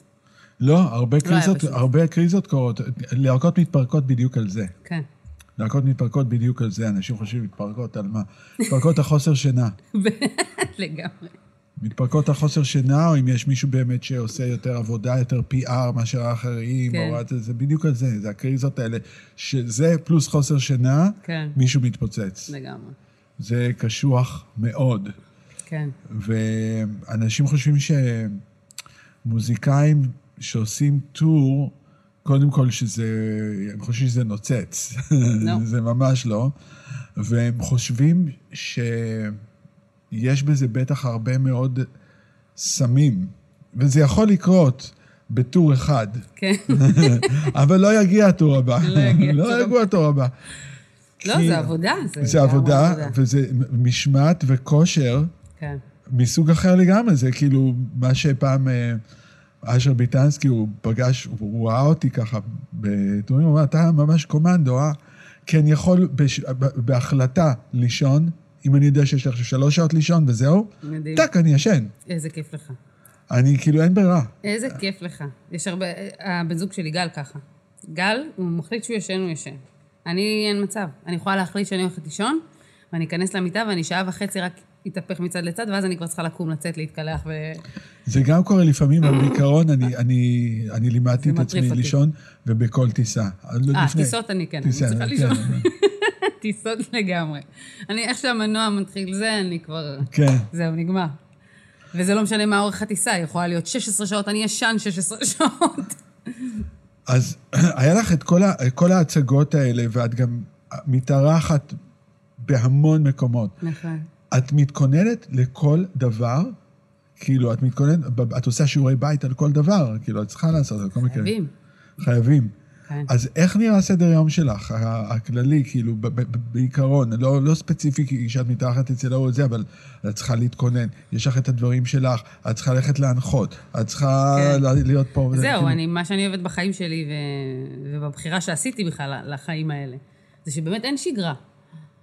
לא, הרבה לא קריזות. הרבה קריזות קורות. להקות מתפרקות בדיוק על זה. כן. להקות מתפרקות בדיוק על זה. אנשים חושבים מתפרקות על מה? מתפרקות החוסר שינה. לגמרי. מתפרקות החוסר שינה, או אם יש מישהו באמת שעושה יותר עבודה, יותר PR מאשר האחרים, כן. או זה, זה בדיוק על זה, זה הקריזות האלה, שזה פלוס חוסר שינה, כן. מישהו מתפוצץ. לגמרי. זה קשוח מאוד. כן. ואנשים חושבים שמוזיקאים שעושים טור, קודם כל שזה, הם חושבים שזה נוצץ. לא. זה ממש לא. והם חושבים שיש בזה בטח הרבה מאוד סמים. וזה יכול לקרות בטור אחד, כן. אבל לא יגיע הטור הבא. לא יגיע לא יגיע הטור הבא. לא, זה עבודה. זה עבודה, וזה משמעת וכושר כן. מסוג אחר לגמרי, זה כאילו מה שפעם אה, אשר ביטנסקי, הוא פגש, הוא ראה אותי ככה בטורים, הוא אמר, אתה ממש קומנדו, אה? כי אני יכול בש, בהחלטה לישון, אם אני יודע שיש לי עכשיו שלוש שעות לישון וזהו, מדהים. טאק, אני ישן. איזה כיף לך. אני כאילו, אין ברירה. איזה כיף לך. יש הרבה... הבן זוג שלי, גל, ככה. גל, הוא מחליט שהוא ישן, הוא ישן. אני, אין מצב. אני יכולה להחליט שאני הולכת לישון, ואני אכנס למיטה, ואני שעה וחצי רק אתהפך מצד לצד, ואז אני כבר צריכה לקום, לצאת, להתקלח, ו... זה גם קורה לפעמים, אבל בעיקרון אני, אני, אני לימדתי את עצמי אותי. לישון, ובכל טיסה. אה, טיסות אני כן, אני טיסה, צריכה כן. לישון. טיסות לגמרי. אני, איך שהמנוע מתחיל זה, אני כבר... כן. זהו, נגמר. וזה לא משנה מה אורך הטיסה, היא יכולה להיות 16 שעות, אני ישן 16 שעות. אז היה לך את כל, ה, כל ההצגות האלה, ואת גם מתארחת בהמון מקומות. נכון. את מתכוננת לכל דבר? כאילו, את מתכוננת, את עושה שיעורי בית על כל דבר, כאילו, את צריכה לעשות, על כל מקרה. חייבים. חייבים. כן. אז איך נראה סדר יום שלך, הכללי, כאילו, ב- ב- בעיקרון, לא, לא ספציפי כי שאת מתארחת אצל ההוא זה, אבל את צריכה להתכונן, יש לך את הדברים שלך, את צריכה ללכת להנחות, את צריכה כן. להיות פה. זהו, כאילו, אני, מה שאני אוהבת בחיים שלי ו... ובבחירה שעשיתי בכלל לחיים האלה, זה שבאמת אין שגרה.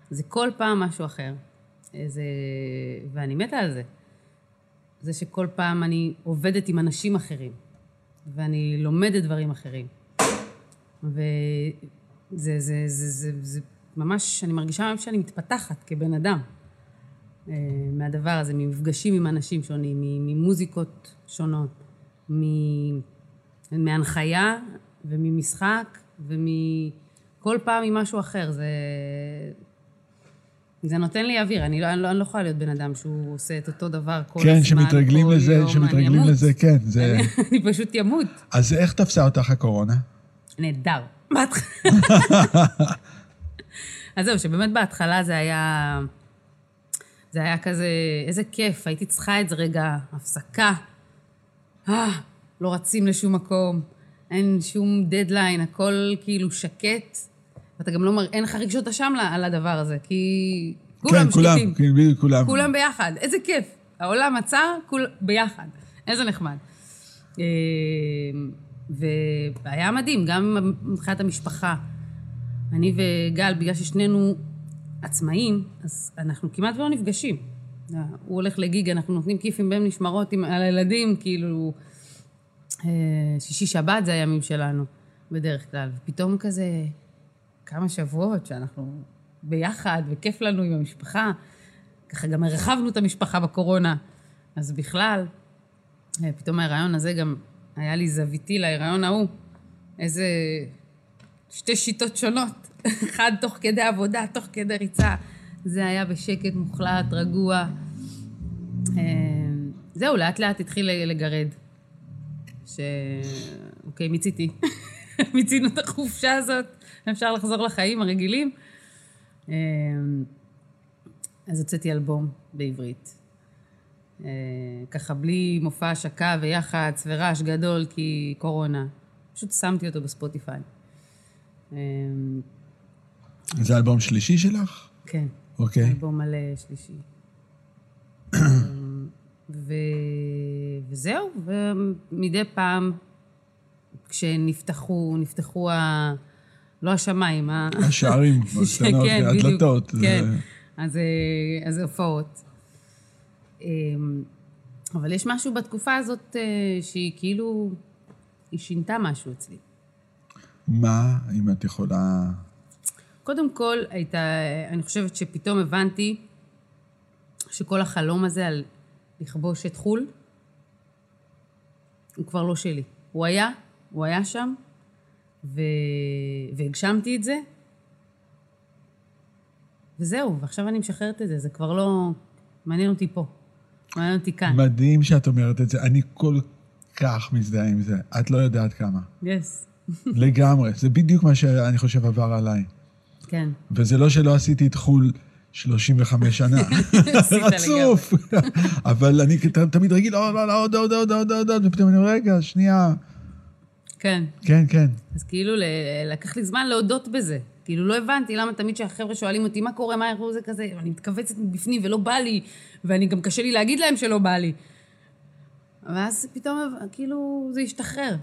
זה כל פעם משהו אחר. זה... ואני מתה על זה. זה שכל פעם אני עובדת עם אנשים אחרים, ואני לומדת דברים אחרים. וזה זה, זה, זה, זה, זה ממש, אני מרגישה ממש שאני מתפתחת כבן אדם. אה, מהדבר הזה, ממפגשים עם אנשים שונים, ממוזיקות שונות, מהנחיה וממשחק ומכל פעם ממשהו אחר. זה... זה נותן לי אוויר, אני לא, אני לא, אני לא יכולה להיות בן אדם שהוא עושה את אותו דבר כל כן, הזמן, שמתרגלים כל לזה, יום, אני שמתרגלים אמות. לזה, כן. זה... אני, אני פשוט אמות. אז איך תפסה אותך הקורונה? נהדר. אז זהו, שבאמת בהתחלה זה היה... זה היה כזה, איזה כיף, הייתי צריכה את זה רגע, הפסקה. אה, לא רצים לשום מקום, אין שום דדליין, הכל כאילו שקט, ואתה גם לא מר... אין לך רגשות אשם על הדבר הזה, כי כולם כן, כולם, שקטים. כן, בדיוק, כולם. כולם ביחד, איזה כיף. העולם עצר, כול... ביחד. איזה נחמד. אה, והיה מדהים, גם מבחינת המשפחה. אני וגל, בגלל ששנינו עצמאים, אז אנחנו כמעט ולא נפגשים. הוא הולך לגיג, אנחנו נותנים כיפים בין משמרות עם, על הילדים, כאילו... אה, שישי שבת זה הימים שלנו, בדרך כלל. ופתאום כזה כמה שבועות שאנחנו ביחד, וכיף לנו עם המשפחה. ככה גם הרחבנו את המשפחה בקורונה. אז בכלל, אה, פתאום ההיריון הזה גם היה לי זוויתי להיריון ההוא. איזה שתי שיטות שונות. אחד תוך כדי עבודה, תוך כדי ריצה. זה היה בשקט מוחלט, רגוע. אה, זהו, לאט לאט התחיל לגרד. ש... אוקיי, מיציתי. מיצינו את החופשה הזאת, אפשר לחזור לחיים הרגילים. אה, אז הוצאתי אלבום בעברית. אה, ככה בלי מופע השקה ויח"צ ורעש גדול, כי קורונה. פשוט שמתי אותו בספוטיפיי. אה, זה אלבום שלישי שלך? כן. אוקיי. אלבום מלא שלישי. ו... וזהו, ומדי פעם, כשנפתחו, נפתחו ה... לא השמיים, ה... השערים, הקטנות, כן, הדלתות. כן, אז, אה, אז הופעות. אמ, אבל יש משהו בתקופה הזאת אה, שהיא כאילו, היא שינתה משהו אצלי. מה, אם את יכולה... קודם כל, הייתה, אני חושבת שפתאום הבנתי שכל החלום הזה על לכבוש את חו"ל, הוא כבר לא שלי. הוא היה, הוא היה שם, ו... והגשמתי את זה, וזהו, ועכשיו אני משחררת את זה, זה כבר לא מעניין אותי פה, מעניין אותי כאן. מדהים שאת אומרת את זה, אני כל כך מזדהה עם זה. את לא יודעת כמה. יס, לגמרי. זה בדיוק מה שאני חושב עבר עליי. כן. וזה לא שלא עשיתי את חו"ל 35 שנה. רצוף. אבל אני תמיד רגיל, לא, לא, לא, עוד, עוד, עוד, עוד, עוד, עוד, ופתאום אני אומר, רגע, שנייה. כן. כן, כן. אז כאילו, לקח לי זמן להודות בזה. כאילו, לא הבנתי למה תמיד כשהחבר'ה שואלים אותי, מה קורה, מה איך זה כזה, אני מתכווצת מבפנים ולא בא לי, ואני גם קשה לי להגיד להם שלא בא לי. ואז פתאום, כאילו, זה השתחרר.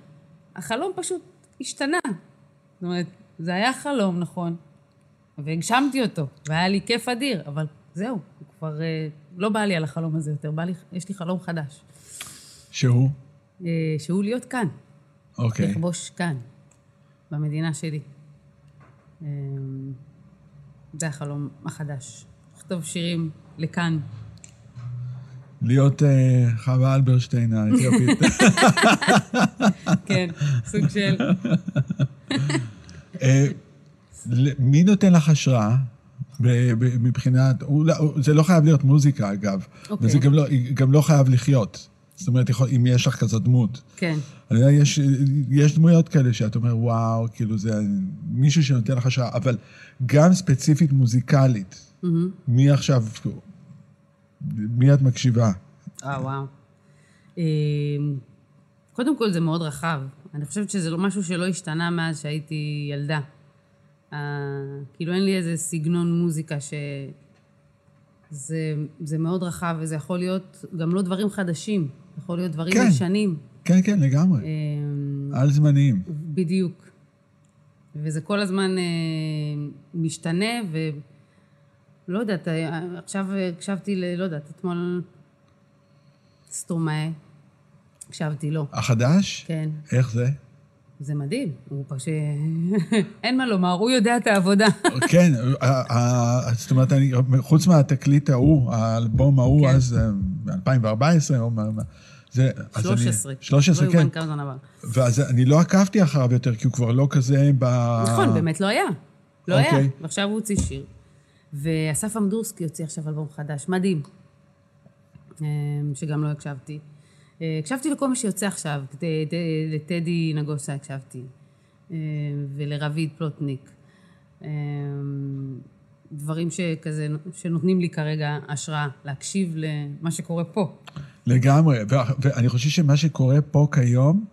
החלום פשוט השתנה. זאת אומרת, זה היה חלום, נכון, והגשמתי אותו, והיה לי כיף אדיר, אבל זהו, כבר אה, לא בא לי על החלום הזה יותר, בא לי, יש לי חלום חדש. שהוא? אה, שהוא להיות כאן. אוקיי. לכבוש כאן, במדינה שלי. אמ, זה החלום החדש. לכתוב שירים לכאן. להיות אה, חווה אלברשטיין האתיופית. כן, סוג של... אה, מי נותן לך השראה? מבחינת, אולי- זה לא חייב להיות מוזיקה אגב, אוקיי. וזה גם לא, גם לא חייב לחיות. זאת אומרת, יכול, אם יש לך כזאת דמות. כן. אני יודע, יש, יש דמויות כאלה שאת אומר, וואו, כאילו זה מישהו שנותן לך השראה, אבל גם ספציפית מוזיקלית. מהמם. מי עכשיו, מי את מקשיבה? אה, וואו. אמ, קודם כל, זה מאוד רחב. אני חושבת שזה לא משהו שלא השתנה מאז שהייתי ילדה. אה, כאילו, אין לי איזה סגנון מוזיקה ש... זה, זה מאוד רחב, וזה יכול להיות גם לא דברים חדשים, יכול להיות דברים כן. ישנים. כן, כן, לגמרי. אמ, על זמניים. בדיוק. וזה כל הזמן אה, משתנה, ולא יודעת, אה, עכשיו הקשבתי ל... לא יודעת, אתמול סטרומאה, הקשבתי לו. החדש? כן, איך זה? זה מדהים, הוא פשוט... אין מה לומר, הוא יודע את העבודה. כן, ה- ה- זאת אומרת, חוץ מהתקליט ההוא, האלבום ההוא, כן. אז ב-2014, או מה... מה- זה... אז אני- 13. 13, לא כן. יאומן כמה זמן עבר. ואז אני לא עקבתי אחריו יותר, כי הוא כבר לא כזה ב... נכון, באמת לא היה. לא היה. אוקיי. ועכשיו הוא הוציא שיר. ואסף אמדורסקי הוציא עכשיו אלבום חדש, מדהים, אה, שגם לא הקשבתי. אה, הקשבתי לכל מה שיוצא עכשיו, לטדי נגוסה הקשבתי, אה, ולרביד פלוטניק. אה, דברים שכזה, שנותנים לי כרגע השראה, להקשיב למה שקורה פה. לגמרי, ואני חושב שמה שקורה פה כיום,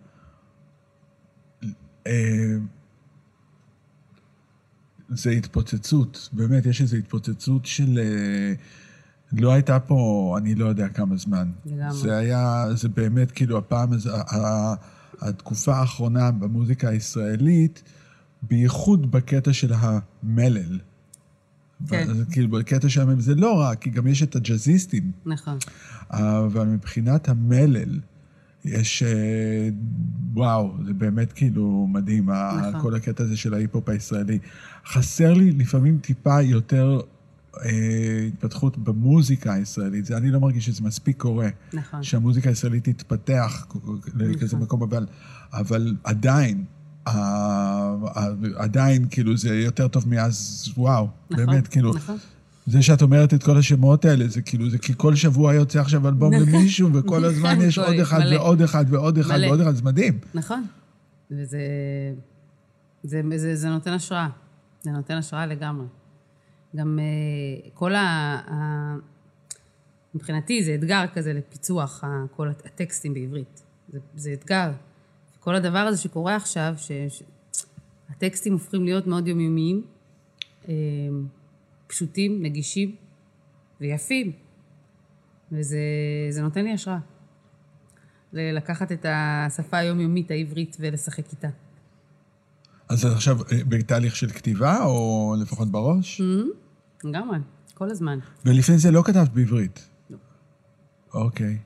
אה, זה התפוצצות, באמת, יש איזו התפוצצות של... אה, לא הייתה פה, אני לא יודע כמה זמן. לגמרי. זה היה, זה באמת, כאילו, הפעם, התקופה האחרונה במוזיקה הישראלית, בייחוד בקטע של המלל. כן. אז כאילו, בקטע של המלל, זה לא רק, כי גם יש את הג'אזיסטים. נכון. אבל מבחינת המלל, יש... אה, וואו, זה באמת כאילו מדהים, נכון. כל הקטע הזה של ההיפ-הופ הישראלי. חסר לי לפעמים טיפה יותר אה, התפתחות במוזיקה הישראלית. זה, אני לא מרגיש שזה מספיק קורה. נכון. שהמוזיקה הישראלית תתפתח לכזה מקום, אבל, אבל עדיין, עדיין, כאילו, זה יותר טוב מאז, וואו, נכון, באמת, כאילו, נכון. זה שאת אומרת את כל השמות האלה, זה כאילו, זה כי כל שבוע יוצא עכשיו אלבום למישהו, וכל הזמן יש עוד אחד מלא. ועוד אחד ועוד אחד מלא. ועוד אחד, זה מדהים. נכון. וזה זה, זה, זה נותן השראה. זה נותן השראה לגמרי. גם אה, כל ה... ה... מבחינתי זה אתגר כזה לפיצוח כל הטקסטים בעברית. זה, זה אתגר. כל הדבר הזה שקורה עכשיו, שהטקסטים הופכים להיות מאוד יומיומיים, אה, פשוטים, נגישים ויפים. וזה זה נותן לי השראה. לקחת את השפה היומיומית העברית ולשחק איתה. אז את עכשיו אה, בתהליך של כתיבה, או לפחות בראש? לגמרי, כל הזמן. ולפני זה לא כתבת בעברית. אוקיי.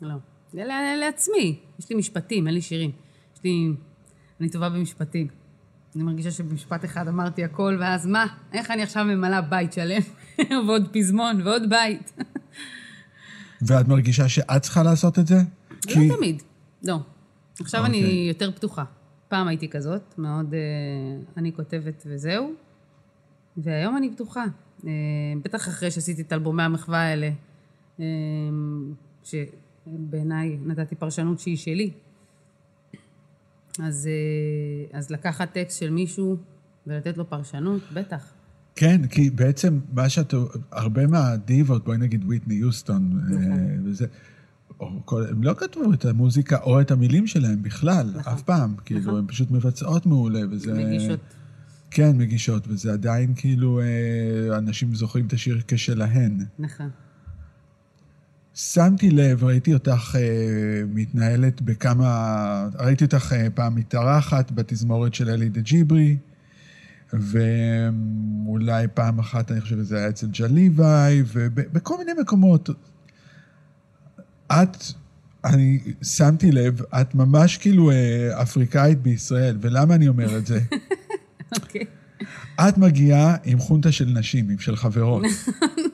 לא. זה לעצמי. יש לי משפטים, אין לי שירים. יש לי... אני טובה במשפטים. אני מרגישה שבמשפט אחד אמרתי הכל, ואז מה? איך אני עכשיו ממלאה בית שלם? ועוד פזמון, ועוד בית. ואת מרגישה שאת צריכה לעשות את זה? כי- לא תמיד. לא. עכשיו אני אוקיי. יותר פתוחה. פעם הייתי כזאת, מאוד... אה, אני כותבת וזהו, והיום אני פתוחה. אה, בטח אחרי שעשיתי את אלבומי המחווה האלה, אה, שבעיניי נתתי פרשנות שהיא שלי. אז, אה, אז לקחת טקסט של מישהו ולתת לו פרשנות, בטח. כן, כי בעצם מה שאת... הרבה מהדיבות, בואי נגיד ויטני יוסטון אה, נכון. וזה, כל, הם לא כתבו את המוזיקה או את המילים שלהם בכלל, נכון. אף פעם. כאילו, נכון. הן פשוט מבצעות מעולה, וזה... מגישות. כן, מגישות, וזה עדיין כאילו, אה, אנשים זוכרים את השיר כשלהן. נכון. שמתי לב, ראיתי אותך אה, מתנהלת בכמה... ראיתי אותך אה, פעם מתארחת בתזמורת של אלי דה ג'יברי, ואולי פעם אחת, אני חושב שזה היה אצל ג'ליוואי, ובכל מיני מקומות. את, אני שמתי לב, את ממש כאילו אה, אפריקאית בישראל, ולמה אני אומר את זה? אוקיי. את מגיעה עם חונטה של נשים, עם של חברות.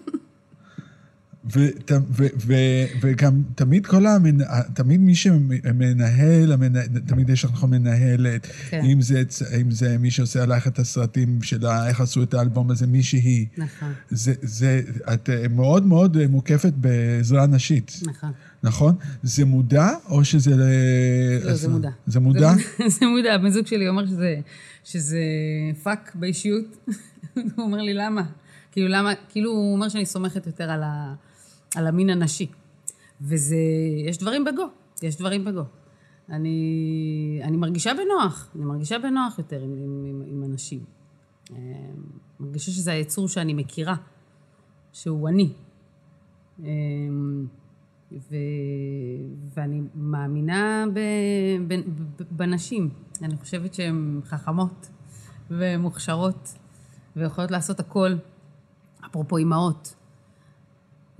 ות, ו, ו, וגם תמיד כל המנ... תמיד מי שמנהל, המנה, תמיד יש לך מנהלת, כן. אם, זה, אם זה מי שעושה עלייך את הסרטים שלה, איך עשו את האלבום הזה, מישהי. נכון, זה, זה, את אה, מאוד מאוד מוקפת בעזרה נשית, נכון. נכון? זה מודע או שזה... לא, זה מודע. זה מודע? זה מודע, הבן זוג שלי אומר שזה, שזה פאק באישיות. הוא אומר לי, למה? כאילו, למה? כאילו, הוא אומר שאני סומכת יותר על, ה, על המין הנשי. וזה, יש דברים בגו, יש דברים בגו. אני, אני מרגישה בנוח, אני מרגישה בנוח יותר עם, עם, עם, עם אנשים. אה, מרגישה שזה היצור שאני מכירה, שהוא אני. אה, ו... ואני מאמינה ב... ב... ב... בנשים. אני חושבת שהן חכמות ומוכשרות ויכולות לעשות הכל. אפרופו אימהות.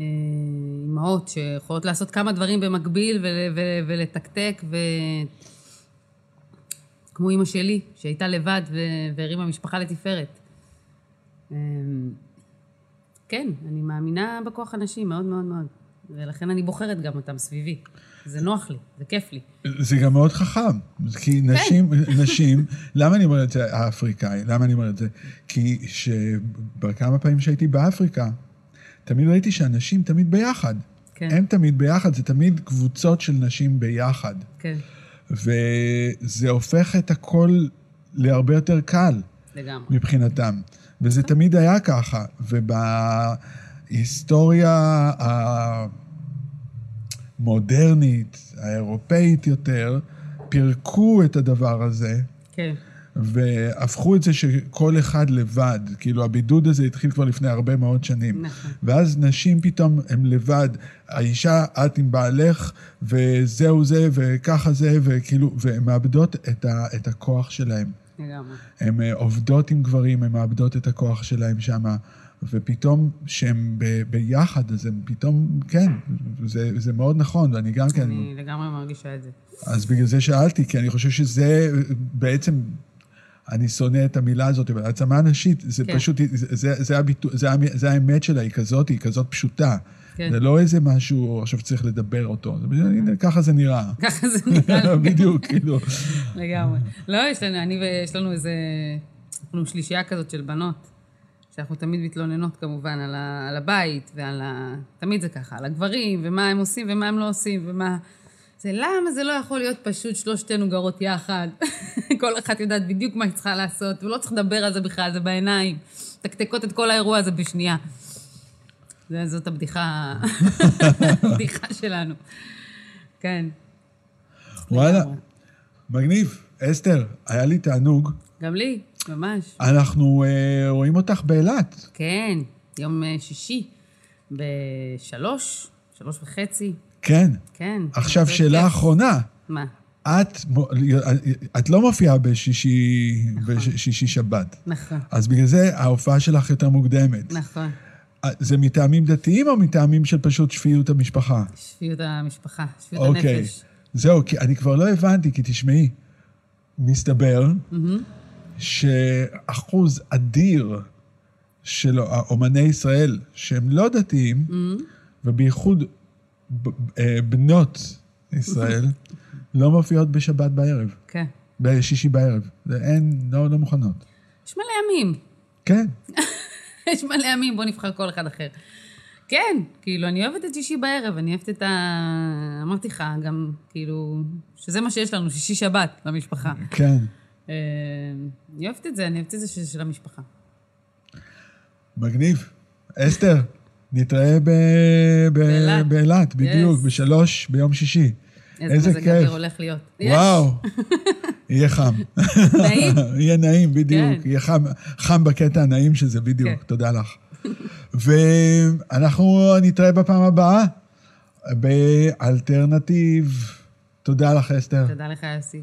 אימהות שיכולות לעשות כמה דברים במקביל ול... ו... ולתקתק, ו... כמו אימא שלי, שהייתה לבד. והרימה משפחה לתפארת. אה, כן, אני מאמינה בכוח הנשים מאוד מאוד מאוד. ולכן אני בוחרת גם אותם סביבי. זה נוח לי, זה כיף לי. זה גם מאוד חכם, כי נשים, נשים, למה אני אומר את זה, האפריקאי, למה אני אומר את זה? כי שבכמה פעמים שהייתי באפריקה, תמיד ראיתי שאנשים תמיד ביחד. כן. הם תמיד ביחד, זה תמיד קבוצות של נשים ביחד. כן, וזה הופך את הכל להרבה יותר קל לגמרי. מבחינתם. וזה תמיד היה ככה. ובהיסטוריה המודרנית, האירופאית יותר, פירקו את הדבר הזה. כן, והפכו את זה שכל אחד לבד. כאילו, הבידוד הזה התחיל כבר לפני הרבה מאוד שנים. נכון. ואז נשים פתאום הן לבד. האישה, את עם בעלך, וזהו זה, וככה זה, וכאילו, והן מאבדות את, ה, את הכוח שלהן. לגמרי. הן אה, עובדות עם גברים, הן מאבדות את הכוח שלהן שם, ופתאום כשהן ב- ביחד, אז הן פתאום, כן, זה, זה מאוד נכון, ואני גם כן... אני לגמרי מרגישה את זה. אז בגלל זה שאלתי, כי אני חושב שזה בעצם, אני שונא את המילה הזאת, אבל העצמה נשית, זה כן. פשוט, זה, זה, זה, הביטו, זה, זה האמת שלה, היא כזאת, היא כזאת פשוטה. כן. זה לא איזה משהו עכשיו צריך לדבר אותו, זה, הנה, ככה זה נראה. ככה זה נראה. בדיוק, כאילו. לגמרי. לא, יש לנו, אני ויש לנו איזה, אנחנו שלישייה כזאת של בנות, שאנחנו תמיד מתלוננות כמובן על, ה, על הבית ועל ה... תמיד זה ככה, על הגברים, ומה הם עושים ומה הם לא עושים, ומה... זה למה זה לא יכול להיות פשוט שלושתנו גרות יחד? כל אחת יודעת בדיוק מה היא צריכה לעשות, ולא צריך לדבר על זה בכלל, זה בעיניים. תקתקות את כל האירוע הזה בשנייה. זה, זאת הבדיחה, הבדיחה שלנו. כן. וואלה. מגניב. אסתר, היה לי תענוג. גם לי, ממש. אנחנו אה, רואים אותך באילת. כן, יום אה, שישי, בשלוש, שלוש וחצי, כן. כן. עכשיו, שאלה. אחרונה. מה? את, את לא מופיעה בשישי, בשישי שבת. נכון, אז בגלל זה ההופעה שלך יותר מוקדמת. נכון. זה מטעמים דתיים או מטעמים של פשוט שפיות המשפחה? שפיות המשפחה, שפיות אוקיי. הנפש. זהו, כי אני כבר לא הבנתי, כי תשמעי, מסתבר שאחוז אדיר של אומני ישראל שהם לא דתיים, ובייחוד ב- אה, בנות ישראל, לא מופיעות בשבת בערב, כן. בשישי בערב. אין, לא, לא מוכנות. יש מלא ימים. כן, יש מלא ימים, בוא נבחר כל אחד אחר. כן, כאילו, אני אוהבת את שישי בערב, אני אוהבת את ה... אמרתי לך, גם, כאילו, שזה מה שיש לנו, שישי שבת למשפחה. כן. אה, אני אוהבת את זה, אני אוהבת את זה של המשפחה. מגניב. אסתר, נתראה ב- ב- באילת. בדיוק, Yes. בשלוש ביום שישי. איזה איזה מזג כיף. אוויר הולך להיות. יש, וואו, יהיה חם. נעים. יהיה נעים, בדיוק. כן. יהיה חם, חם בקטע הנעים שזה, בדיוק. כן. תודה לך. ואנחנו נתראה בפעם הבאה באלטרנטיב. תודה לך, אסתר. תודה לך, יוסי.